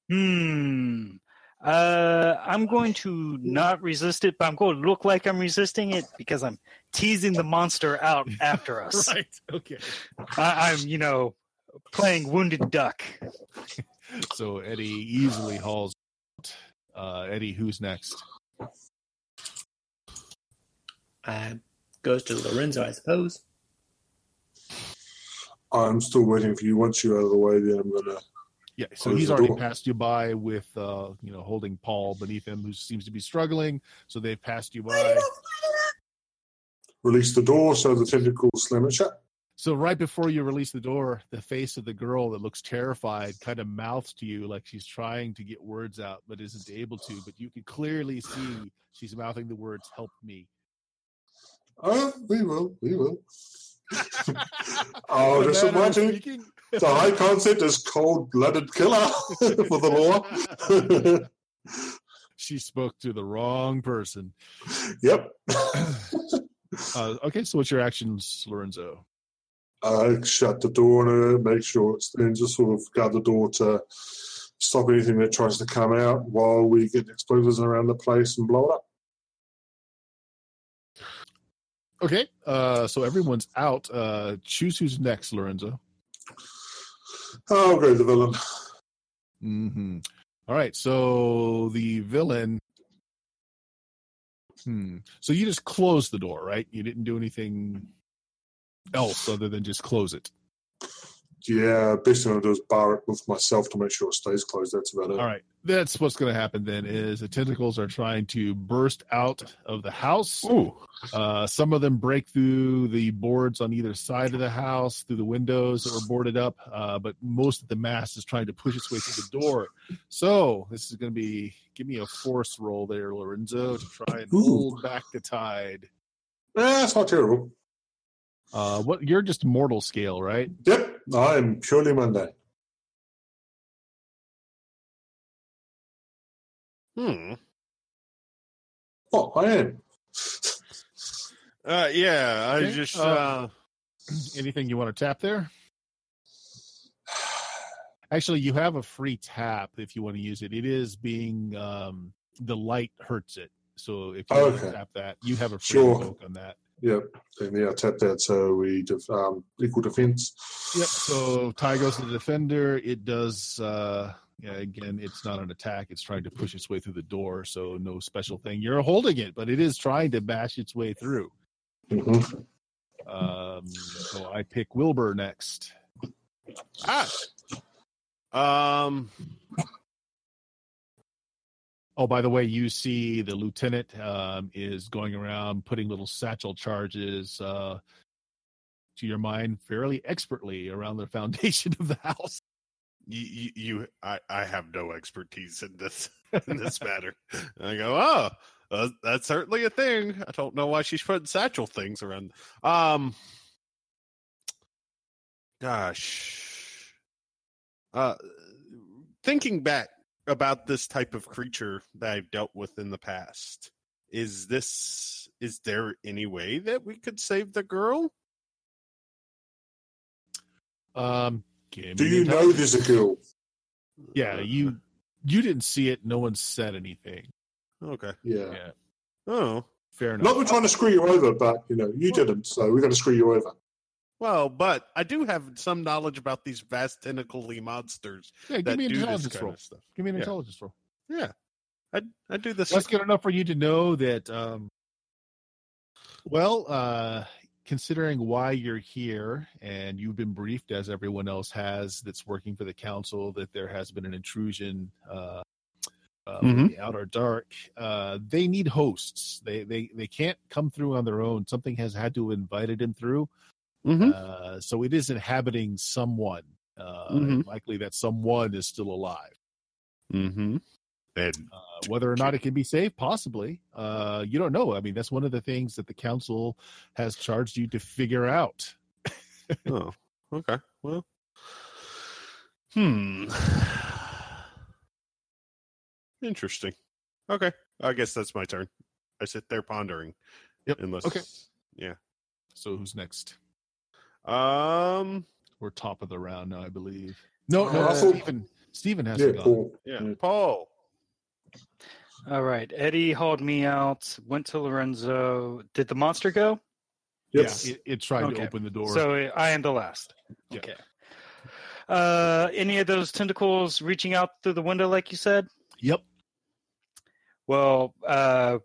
Hmm. Uh, I'm going to not resist it, but I'm going to look like I'm resisting it because I'm teasing the monster out after us. Right. Okay. I, I'm, you know, playing wounded duck. So Eddie easily hauls. out. Uh, Eddie, who's next? Uh, goes to Lorenzo, I suppose. I'm still waiting for you. Once you're out of the way, then I'm gonna. Yeah. So Close he's already door. passed you by with, uh, you know, holding Paul beneath him, who seems to be struggling. So they've passed you by. Release the door so the tentacles slam it shut. So right before you release the door, the face of the girl that looks terrified kind of mouths to you like she's trying to get words out but isn't able to. But you can clearly see she's mouthing the words "Help me." Oh, we will, we will. oh, The just man who's imagine speaking? the high concept is cold-blooded killer for the law. she spoke to the wrong person. yep. Uh, okay, so what's your actions, Lorenzo? I shut the door on her, make sure it's then just sort of guard the door to stop anything that tries to come out while we get explosives around the place and blow it up. Okay, uh, so everyone's out. Uh, choose who's next, Lorenzo. I'll go the villain. hmm All right, so the villain. Hmm. So you just closed the door, right? You didn't do anything else other than just close it. Yeah, best thing I'll do is bar it with myself to make sure it stays closed. That's about it. All right, that's what's going to happen then. Is the tentacles are trying to burst out of the house. Ooh. Uh, some of them break through the boards on either side of the house, through the windows that were boarded up. Uh, but most of the mass is trying to push its way through the door. So this is going to be give me a force roll there, Lorenzo, to try and Ooh. hold back the tide. Eh, it's not terrible. Uh, what you're just mortal scale, right? Yep, I am purely mundane. Hmm. Oh, I am. Uh, yeah, I Okay, just uh, uh, Anything you want to tap there? Actually, you have a free tap if you want to use it. It is being um, the light hurts it. So if you want to tap that, you have a free Sure. on that. Yep, then yeah, tap that so we def- um, equal defense. Yep. So tie goes to the defender. It does. Uh, yeah. Again, it's not an attack. It's trying to push its way through the door. So no special thing. You're holding it, but it is trying to bash its way through. hmm Um, so I pick Wilbur next. ah. Um. Oh, by the way, you see the lieutenant um, is going around putting little satchel charges, uh, to your mind, fairly expertly around the foundation of the house. You, you, you I, I have no expertise in this in this matter. And I go, oh, Uh, that's certainly a thing. I don't know why she's putting satchel things around. Um, gosh, uh, thinking back about this type of creature that I've dealt with in the past, is this is there any way that we could save the girl? Um, give Do me you know intelligence. there's a girl? Yeah, you you didn't see it. No one said anything. Okay. Yeah. Yeah, Oh fair enough. Not we're trying to screw you over, but you know you didn't, so we're going to screw you over. Well, but I do have some knowledge about these vast tentacly monsters yeah, give me an intelligence roll. stuff. Give me an Yeah. intelligence roll. Yeah, I I do this. That's good enough for you to know that. Um, well, uh, considering why you're here and you've been briefed, as everyone else has, that's working for the council, that there has been an intrusion. Uh, uh, Mhm. the outer dark. Uh, they need hosts. They they they can't come through on their own. Something has had to have invited them through. Mhm. Uh, so it is inhabiting someone. Uh, Mhm. Likely that someone is still alive. Mm-hmm. And Uh, whether or not it can be saved, possibly. Uh, you don't know. I mean, that's one of the things that the council has charged you to figure out. oh, okay. Well, hmm. Interesting. Okay, I guess that's my turn. I sit there pondering. Yep. Unless, Okay. Yeah. So who's next? Um. We're top of the round now, I believe. No, no, Uh, I thought- Stephen. Stephen Yeah, hasn't gone. Paul. Yeah. Yeah. Paul. All right. Eddie hauled me out, went to Lorenzo. Did the monster go? Yes. Yeah, it, it tried Okay. to open the door. So I am the last. Yeah. Okay. Uh, any of those tentacles reaching out through the window, like you said? yep. Well, uh,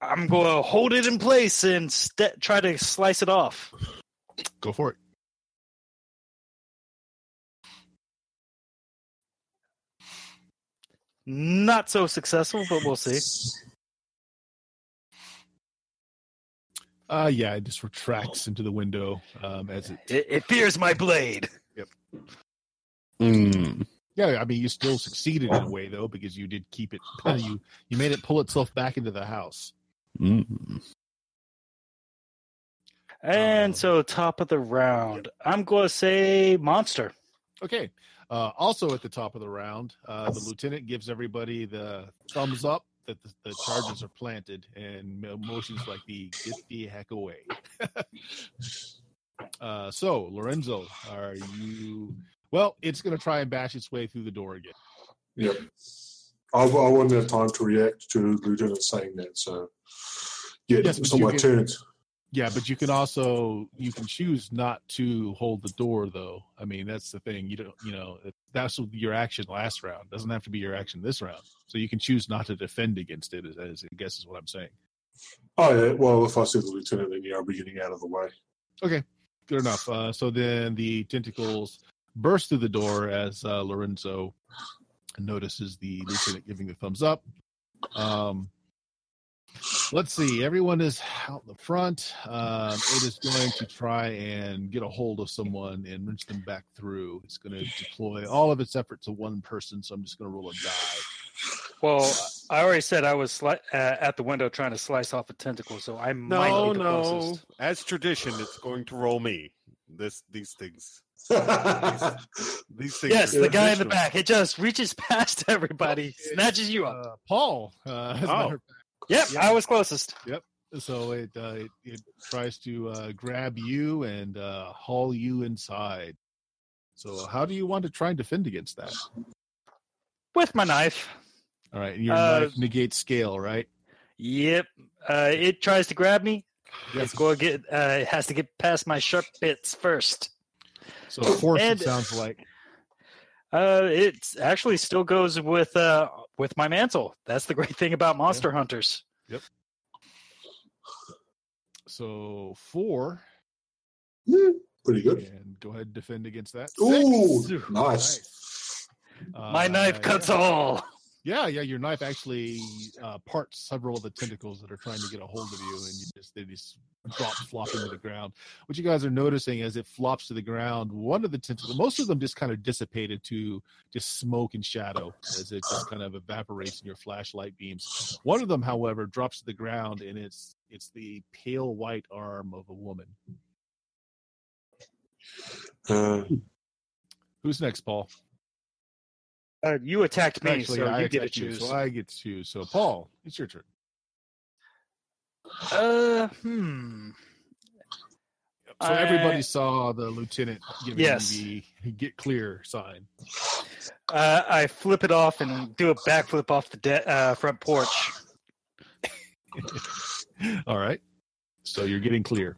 I'm going to hold it in place and st- try to slice it off. Go for it. Not so successful, but we'll see. Uh, yeah, it just retracts into the window um, as it. It, it fears my blade. Mm. Yeah, I mean, you still succeeded in a way though because you did keep it. You you made it pull itself back into the house. Mm. And Um, so, top of the round, I'm going to say monster. Okay. Uh, also at the top of the round, uh, the lieutenant gives everybody the thumbs up that the, the charges are planted and mo- motions like the get the heck away. uh, so Lorenzo, are you? Well, it's going to try and bash its way through the door again. Yep. I, I wouldn't have time to react to Lieutenant saying that, so yeah, Yes, it's not you my can- turn. Yeah, but you can also you can choose not to hold the door though. I mean, that's the thing. You don't, you know, that's your action last round. Doesn't have to be your action this round. So you can choose not to defend against it. As, as I guess is what I'm saying. Oh yeah, well if I see the lieutenant, then yeah, I'll be getting out of the way. Okay, good enough. Uh, so then the tentacles burst through the door as uh, Lorenzo notices the lieutenant giving the thumbs up. Um, let's see. Everyone is out in the front. Um, it is going to try and get a hold of someone and wrench them back through. It's going to deploy all of its effort to one person. So I'm just going to roll a die. Well, I already said I was sli- uh, at the window trying to slice off a tentacle, so I might No, be the no. closest. As tradition, it's going to roll me. This, these things, these things. Yes, are the guy in the traditional. back. It just reaches past everybody, snatches you up. Uh, Paul. Uh, as a Oh. matter of Yep, yeah. I was closest. Yep. So it uh, it, it tries to uh, grab you and uh, haul you inside. So how do you want to try and defend against that? With my knife. All right, your Uh, knife negates scale, right? Yep. Uh, it tries to grab me. Yes. It's going to get. Uh, it has to get past my sharp bits first. So force And- it sounds like. Uh, it actually still goes with uh with my mantle. That's the great thing about monster hunters. Yep. So four, Pretty good. and go ahead and defend against that. Ooh, Six. nice. Uh, My knife cuts all. Yeah, yeah, your knife actually uh, parts several of the tentacles that are trying to get a hold of you, and you just they just drop flopping to the ground. What you guys are noticing as it flops to the ground, one of the tentacles, most of them just kind of dissipated to just smoke and shadow as it just kind of evaporates in your flashlight beams. One of them, however, drops to the ground, and it's it's the pale white arm of a woman. Uh, Who's next, Paul? Uh, you attacked me, Actually, so I you get to attacked you, choose. so I get to choose. So, Paul, it's your turn. Uh, hmm. So everybody saw the lieutenant giving Yes. the get clear sign. Uh, I flip it off and do a backflip off the de- uh, front porch. All right. So you're getting clear.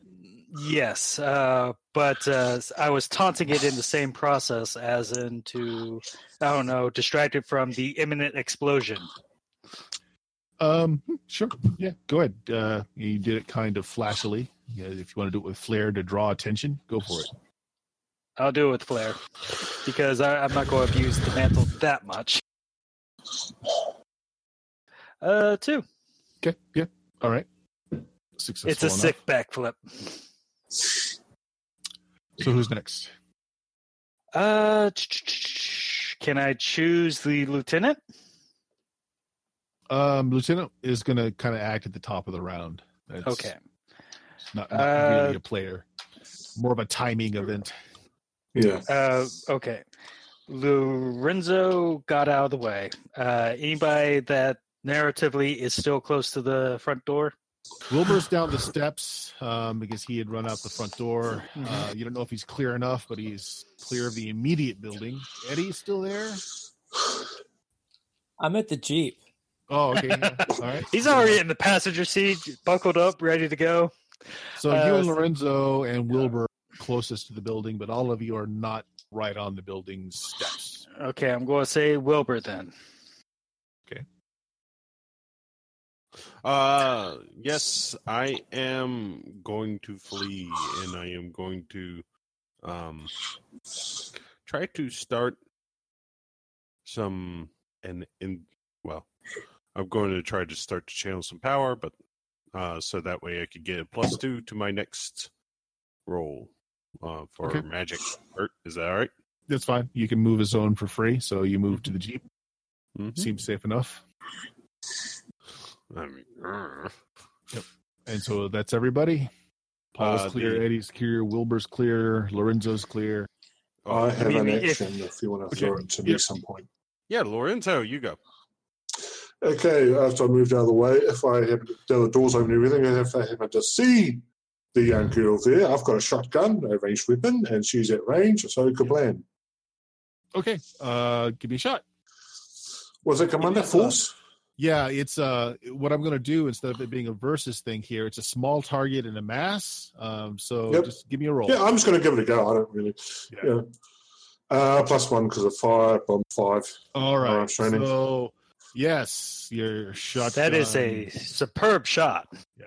Yes, uh, but uh, I was taunting it in the same process, as into I don't know, distracted from the imminent explosion. Um, sure. Yeah, go ahead. Uh, you did it kind of flashily. Yeah, if you want to do it with flair to draw attention, go for it. I'll do it with flair because I, I'm not going to abuse the mantle that much. Uh, two. Okay. Yeah. All right. Successful. It's a enough. sick backflip. So who's next? Uh, can I choose the lieutenant? Um, Lieutenant is going to kind of act at the top of the round. That's Okay. Not, not Uh, really a player. More of a timing event. yeah. Uh, okay. Lorenzo got out of the way. Uh, anybody that narratively is still close to the front door? Wilbur's down the steps um, because he had run out the front door. Mhm. Uh, you don't know if he's clear enough, but he's clear of the immediate building. Eddie's still there. I'm at the Jeep. Oh, okay. yeah. All right. He's already in the passenger seat, buckled up, ready to go. So you uh, and Lorenzo and Wilbur are closest to the building, but all of you are not right on the building's steps. Okay, I'm going to say Wilbur then. Uh, yes, I am going to flee, and I am going to um try to start some and in well, I'm going to try to start to channel some power, but uh, so that way I could get a plus two to my next roll uh for Okay. magic. Art. Is that all right? That's fine. You can move a zone for free, so you move to the jeep. Mhm. Seems safe enough. I mean, uh, And so that's everybody. Paul's Uh, clear, the- Eddie's clear, Wilbur's clear, Lorenzo's clear. I have mean, an action if, you want to Okay. throw it to me at some point. yeah, Lorenzo, you go. Okay, after I moved out of the way, if I have the doors open and everything, and if I happen to see the young girl there, I've got a shotgun, a ranged weapon, and she's at range, so kablam. Okay. Uh give me a shot. Was it Commander It is, Force? Yeah, it's uh what I'm gonna do instead of it being a versus thing here, it's a small target and a mass. Um so Yep. just give me a roll. Yeah, I'm just going to give it a go. I don't really. Yeah. Yeah. Uh, plus one because of fire, bomb five. All right. Alright, training. So yes, your shot That is a superb shot. Yeah,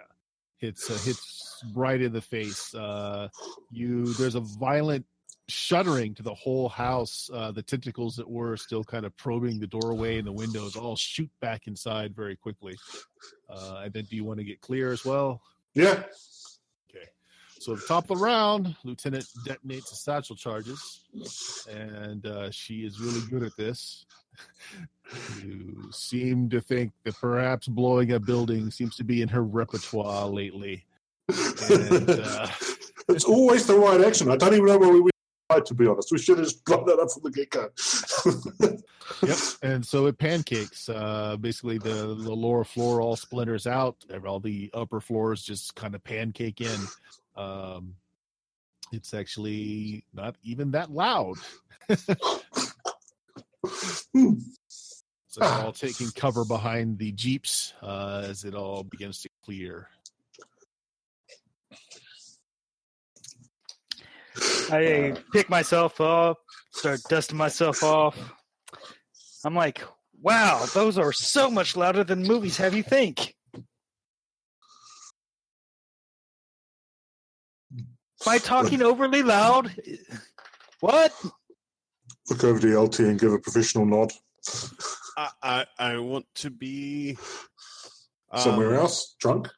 hits uh, hits right in the face. Uh, you there's a violent shuddering to the whole house. Uh, the tentacles that were still kind of probing the doorway and the windows all shoot back inside very quickly. Uh, and then, do you want to get clear as well? Yeah. Okay. So at the top of the round, Lieutenant detonates the satchel charges, and uh, she is really good at this. you seem to think that perhaps blowing a building seems to be in her repertoire lately. And, uh, it's always the right action. I don't even know where we to be honest. We should have just blown that up from the get go. Yep. And so it pancakes. Uh, basically, the, the lower floor all splinters out. All the upper floors just kind of pancake in. Um, it's actually not even that loud. Hmm. So all taking cover behind the jeeps uh, as it all begins to clear. I pick myself up, start dusting myself off. I'm like, wow, those are so much louder than movies have you think. By talking overly loud? What? Look over to LT and give a professional nod. I, I I want to be Somewhere um, else, drunk.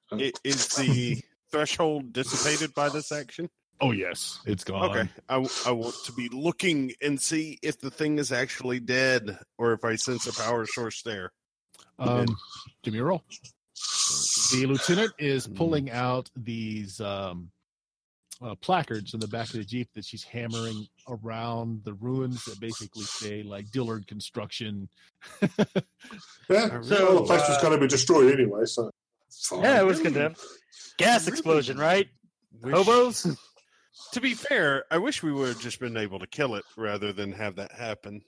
Is the threshold dissipated by this action? Oh yes, it's gone. Okay, I want to be looking and see if the thing is actually dead or if I sense a power source there. Um, give me a roll. The lieutenant is Hmm. pulling out these um, uh, placards in the back of the jeep that she's hammering around the ruins that basically say like Dillard Construction. Yeah, I so well, the place was going to be destroyed anyway. So fine. Yeah, it was condemned. Gas explosion, right? Wish- Hobos? To be fair, I wish we would have just been able to kill it rather than have that happen.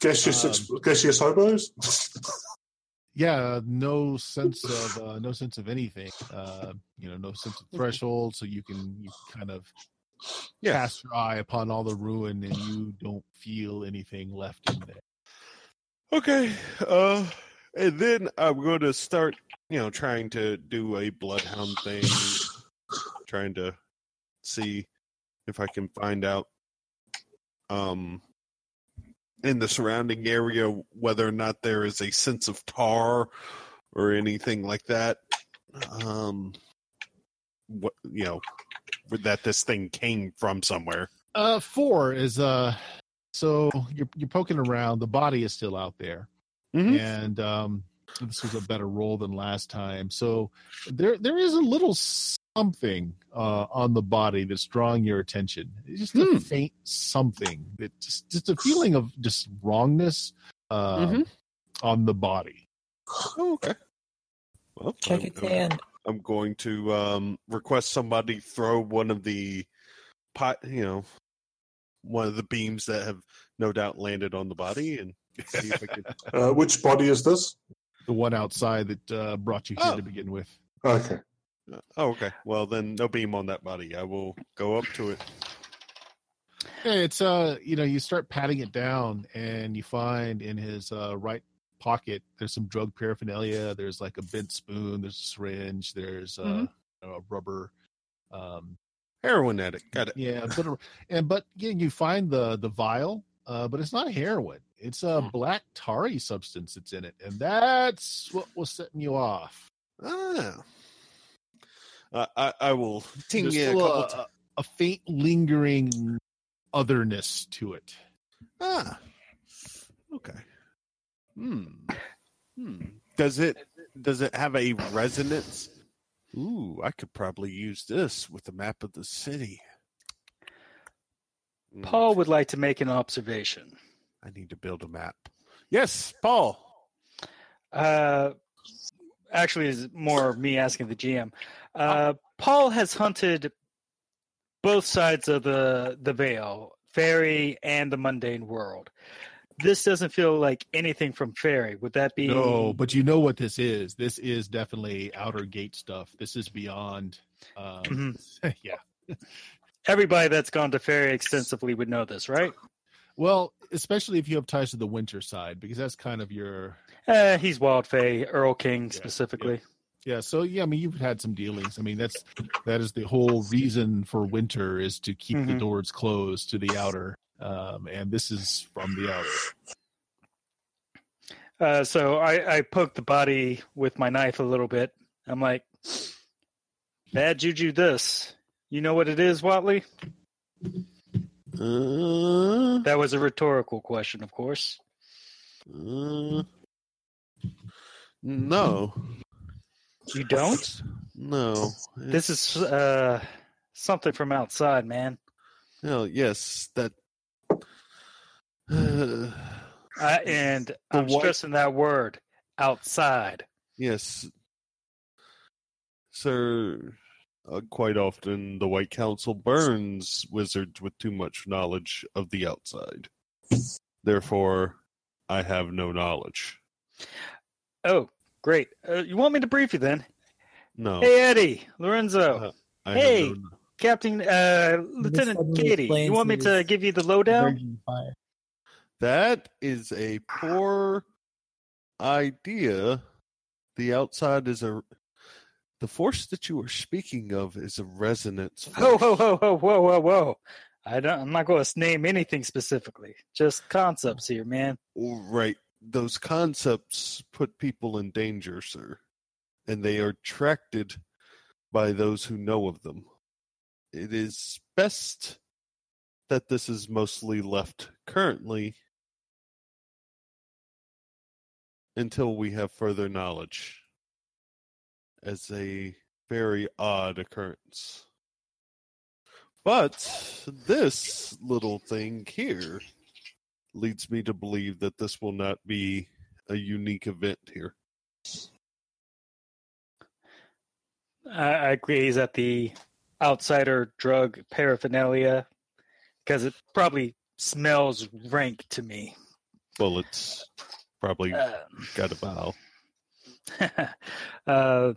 gaseous, um, ex- gaseous hobos. yeah, no sense of uh, no sense of anything. Uh, you know, no sense of threshold, so you can you kind of Yeah. cast your eye upon all the ruin, and you don't feel anything left in there. Okay. Uh and then I'm going to start, you know, trying to do a bloodhound thing, trying to see if I can find out um in the surrounding area whether or not there is a sense of tar or anything like that. Um what you know that this thing came from somewhere. Uh, four is uh, so you're you're poking around. The body is still out there, Mhm. and um, this was a better roll than last time. So there there is a little something uh on the body that's drawing your attention. It's just a Hmm. faint something that just just a feeling of just wrongness uh, Mhm. on the body. Oh, okay. Well, Check I'm- its I'm- I'm going to um, request somebody throw one of the pot, you know, one of the beams that have no doubt landed on the body, and see if I can. Uh, which body is this? The one outside that uh, brought you here Oh. to begin with. Okay. Oh, okay. Well, then no beam on that body. I will go up to it. Yeah, it's uh, you know, you start patting it down, and you find in his uh, right pocket there's some drug paraphernalia. There's like a bent spoon. There's a syringe. There's uh, Mhm. a rubber. Um, Heroin addict. Got it. yeah, but and but yeah, you find the the vial, uh, but it's not heroin. It's a Hmm. black tarry substance that's in it, and that's what was setting you off. Ah. Uh, I I will ting There's a still a, ti- a, a faint lingering otherness to it. ah. Okay. Hmm. Hmm. Does it does it have a resonance? Ooh, I could probably use this with the map of the city. Hmm, Paul would like to make an observation. I need to build a map. Yes, Paul. Uh, actually, is more me asking the GM. Uh, Paul has hunted both sides of the the veil, Faerie and the mundane world. This doesn't feel like anything from Faerie. Would that be? No, but you know what this is. This is definitely outer gate stuff. This is beyond. Um, Mhm. yeah. everybody that's gone to Faerie extensively would know this, right? Well, especially if you have ties to the winter side, because that's kind of your. Uh, he's Wild Fae, Erlking specifically. Yeah. So yeah, I mean, you've had some dealings. I mean, that's that is the whole reason for winter is to keep the Mhm. doors closed to the outer. Um, and this is from the outer. Uh, so I, I poked the body with my knife a little bit. I'm like, bad juju. This, you know what it is, Whateley? Uh, That was a rhetorical question, of course. uh, no, You don't? no. This is uh, something from outside, man. no. Yes, that. Uh, I, and I'm white- stressing that word, outside. yes, sir. Uh, quite often, the White Council burns wizards with too much knowledge of the outside. Therefore, I have no knowledge. Oh, great. Uh, you want me to brief you then? No, Hey, Eddie, Lorenzo, Uh, hey. no, Captain, uh, Lieutenant Katie. You want me to give you the lowdown? That is a poor idea. The outside is a. The force that you are speaking of is a resonance. Whoa, whoa, whoa, whoa, whoa, whoa, whoa! I don't. I'm not going to name anything specifically. Just concepts here, man. Right. Those concepts put people in danger, sir, and they are attracted by those who know of them. It is best that this is mostly left currently until we have further knowledge as a very odd occurrence. But this little thing here leads me to believe that this will not be a unique event here. I, agree. He's at the outsider drug paraphernalia because it probably smells rank to me. Bullets probably Uh, got a bow. uh,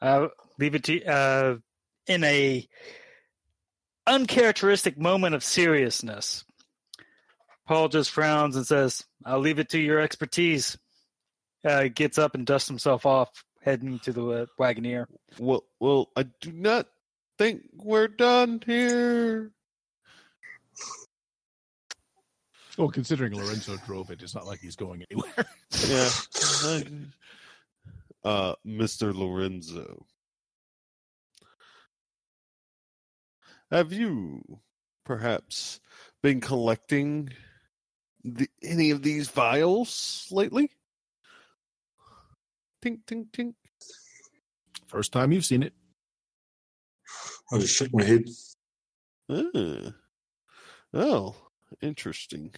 I'll leave it to uh, in a uncharacteristic moment of seriousness. Paul just frowns and says, "I'll leave it to your expertise." Uh, gets up and dusts himself off, heading to the uh, Wagoneer. Well, well, I do not think we're done here. Well, considering Lorenzo drove it, it's not like he's going anywhere. Yeah. uh, Mr. Lorenzo. Have you perhaps been collecting the, any of these vials lately? Tink, tink, tink. First time you've seen it. I just shook my head. Ah. Oh, interesting.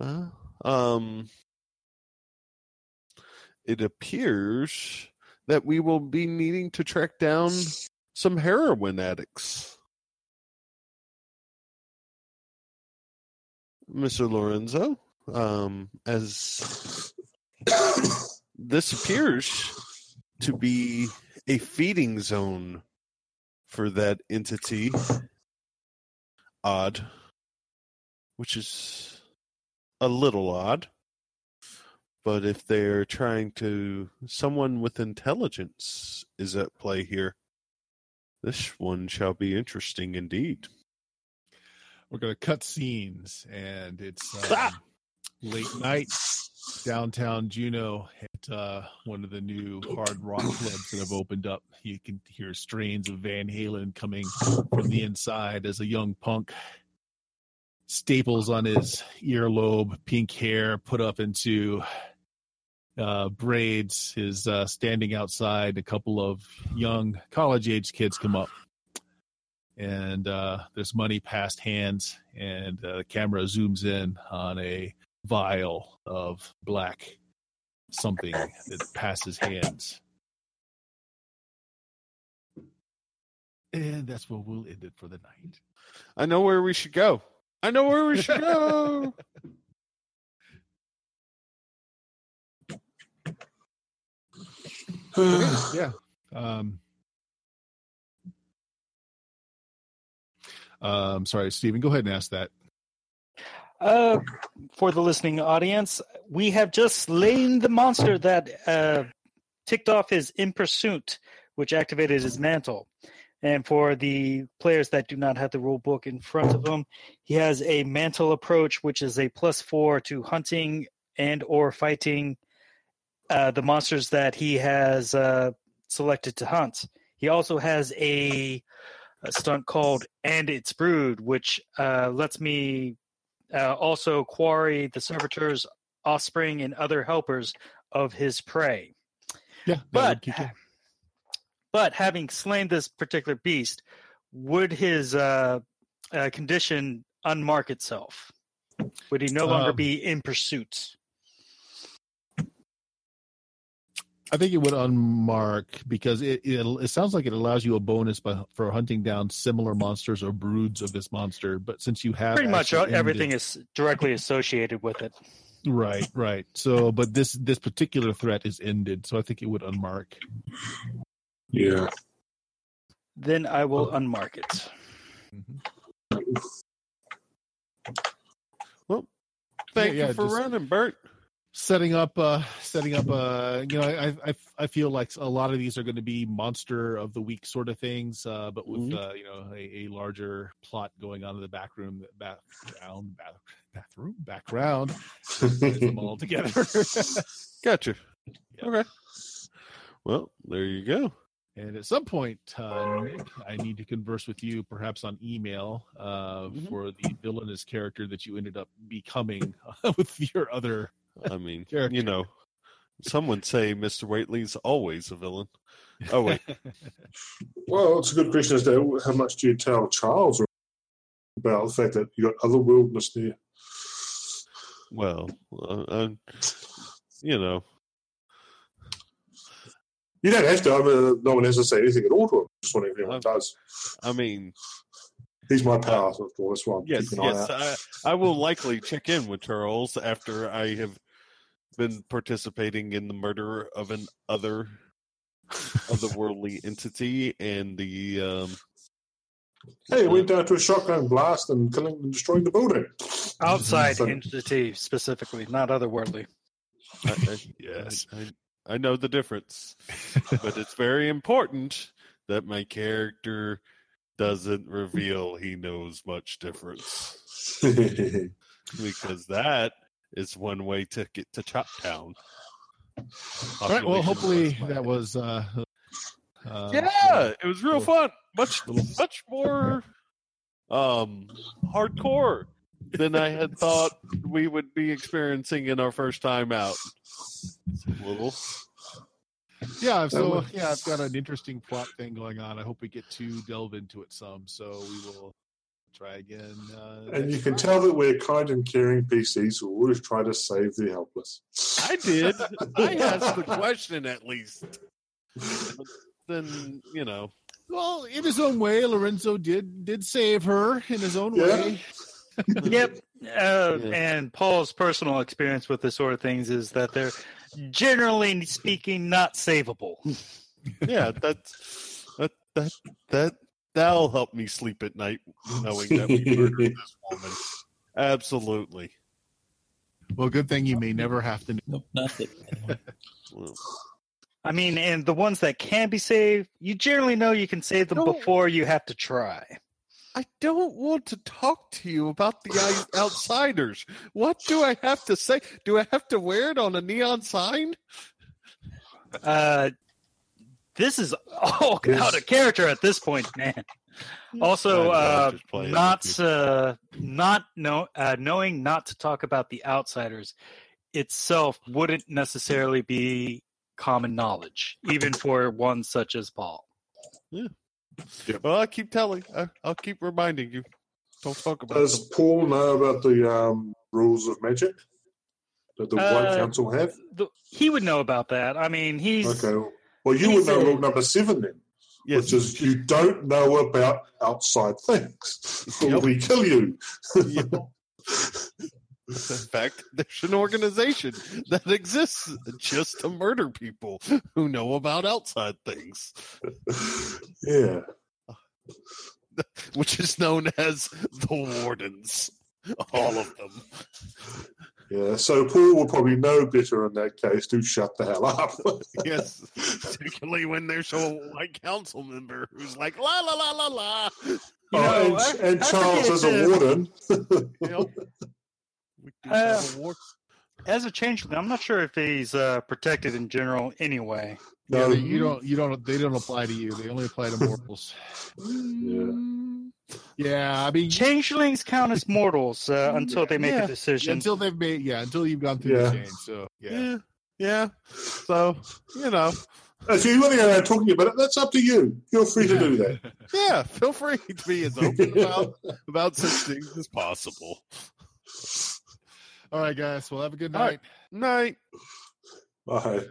Uh, um, it appears that we will be needing to track down some heroin addicts. Mr. Lorenzo, um, as this appears to be a feeding zone for that entity. Odd. Which is a little odd. But if they're trying to. Someone with intelligence is at play here. This one shall be interesting indeed. We're going to cut scenes, and it's um, late night downtown Juneau at uh, one of the new hard rock clubs that have opened up. You can hear strains of Van Halen coming from the inside as a young punk. Staples on his earlobe, pink hair put up into uh, braids, is uh, standing outside. A couple of young college age kids come up and uh, there's money passed hands, and uh, the camera zooms in on a vial of black something that passes hands. And that's where we'll end it for the night. I know where we should go. I know where we should go. yeah. Um, um, sorry, Stephen, go ahead and ask that. Uh, for the listening audience, we have just slain the monster that uh, ticked off his in pursuit, which activated his mantle. And for the players that do not have the rule book in front of them, he has a mantle approach, which is a plus four to hunting and or fighting uh, the monsters that he has uh, selected to hunt. He also has a, a stunt called "And It's Brood," which uh, lets me uh, also quarry the servitors, offspring, and other helpers of his prey. Yeah, But would kick in. but having slain this particular beast, would his uh, uh, condition unmark itself? Would he no longer Um, be in pursuit? I think it would unmark because it, it it sounds like it allows you a bonus by, for hunting down similar monsters or broods of this monster. But since you have Pretty much everything ended- is directly associated with it. right, right. So, but this this particular threat is ended, so I think it would unmark. Yeah. Then I will unmark it. Mm-hmm. Well, Thank yeah, you for just- running, Bert. Setting up uh setting up uh you know I, I i feel like a lot of these are going to be monster of the week sort of things uh but with Mhm. uh you know a, a larger plot going on in the back room background back, bathroom, back round, plays them all together. Gotcha. Yeah. Okay. Well, there you go. and at some point, uh, Nick, I need to converse with you, perhaps on email, uh, Mhm. for the villainous character that you ended up becoming with your other. I mean, Character. you know, some would say Mr. Whateley's always a villain. Oh wait, Well, it's a good question as to how much do you tell Charles about the fact that you got other wilderness there? well, uh, uh, you know, You don't have to. I mean, no one has to say anything at all to him. Just wondering if anyone Um, does. I mean, He's my pal, after all. That's why I'm yes, keeping an eye yes, out. I, I will likely check in with Charles after I have been participating in the murder of an other otherworldly entity and the um Hey, went down to a shotgun blast and killing and destroying the building. Outside So- entity specifically, not otherworldly. I, I, Yes. I, I know the difference, but it's very important that my character doesn't reveal he knows much difference because that is one way to get to Chop Town. All right. Well, hopefully that was. Uh, uh, yeah, it was real little- fun. Much little- much more um hardcore than I had thought we would be experiencing in our first time out. It's a little Yeah, so yeah, I've got an interesting plot thing going on. I hope we get to delve into it some. So we will try again. Uh, and you can time. tell that we're kind and caring PCs who always try to save the helpless. I did. I asked the question at least. Then you know, Well, in his own way, Lorenzo did did save her in his own Yeah. way. Yep. Uh, Yeah. And Paul's personal experience with this sort of things is that they're generally speaking not savable. yeah, that's that that that that'll help me sleep at night, knowing that we murdered this woman. Absolutely. Well, good thing you may never have to. Nope, nothing. I mean, and the ones that can be saved, you generally know you can save them No. before you have to try. I don't want to talk to you about the outsiders. What do I have to say? Do I have to wear it on a neon sign? Uh, this is all Yes. out of character at this point, man. Also, I know, I'm uh, just playing with not uh, not know uh, knowing not to talk about the outsiders itself wouldn't necessarily be common knowledge, even for one such as Paul. Well, I keep telling. I, I'll keep reminding you. Don't talk about Does them. Paul know about the um, rules of magic that the White Uh, Council have? The, he would know about that. I mean, he's Okay. Well, you would know a- rule number seven then, Yes. which is you don't know about outside things, or Yep. we kill you. Yep. In fact, there's an organization that exists just to murder people who know about outside things, yeah. which is known as the Wardens. All of them. Yeah, so Paul will probably know better in that case to shut the hell up. Yes, particularly when there's a white council member who's like la la la la la. Oh, you Oh, know, and, I- and I Charles forget is a warden. You know? We do Uh, war- as a changeling. I'm not sure if he's uh, protected in general anyway. No. they- you don't. You don't. They don't apply to you. They only apply to mortals. Yeah, I mean, Changelings count as mortals uh, until they make Yeah. a decision. until they've made. Yeah, until you've gone through Yeah. the change. So yeah. yeah, yeah. So you know, If you want to go around talking about it, that's up to you. You're free to do that. yeah. Feel free to be as open about about such things as possible. All right, guys. Well, have a good All right. night. Night. Bye.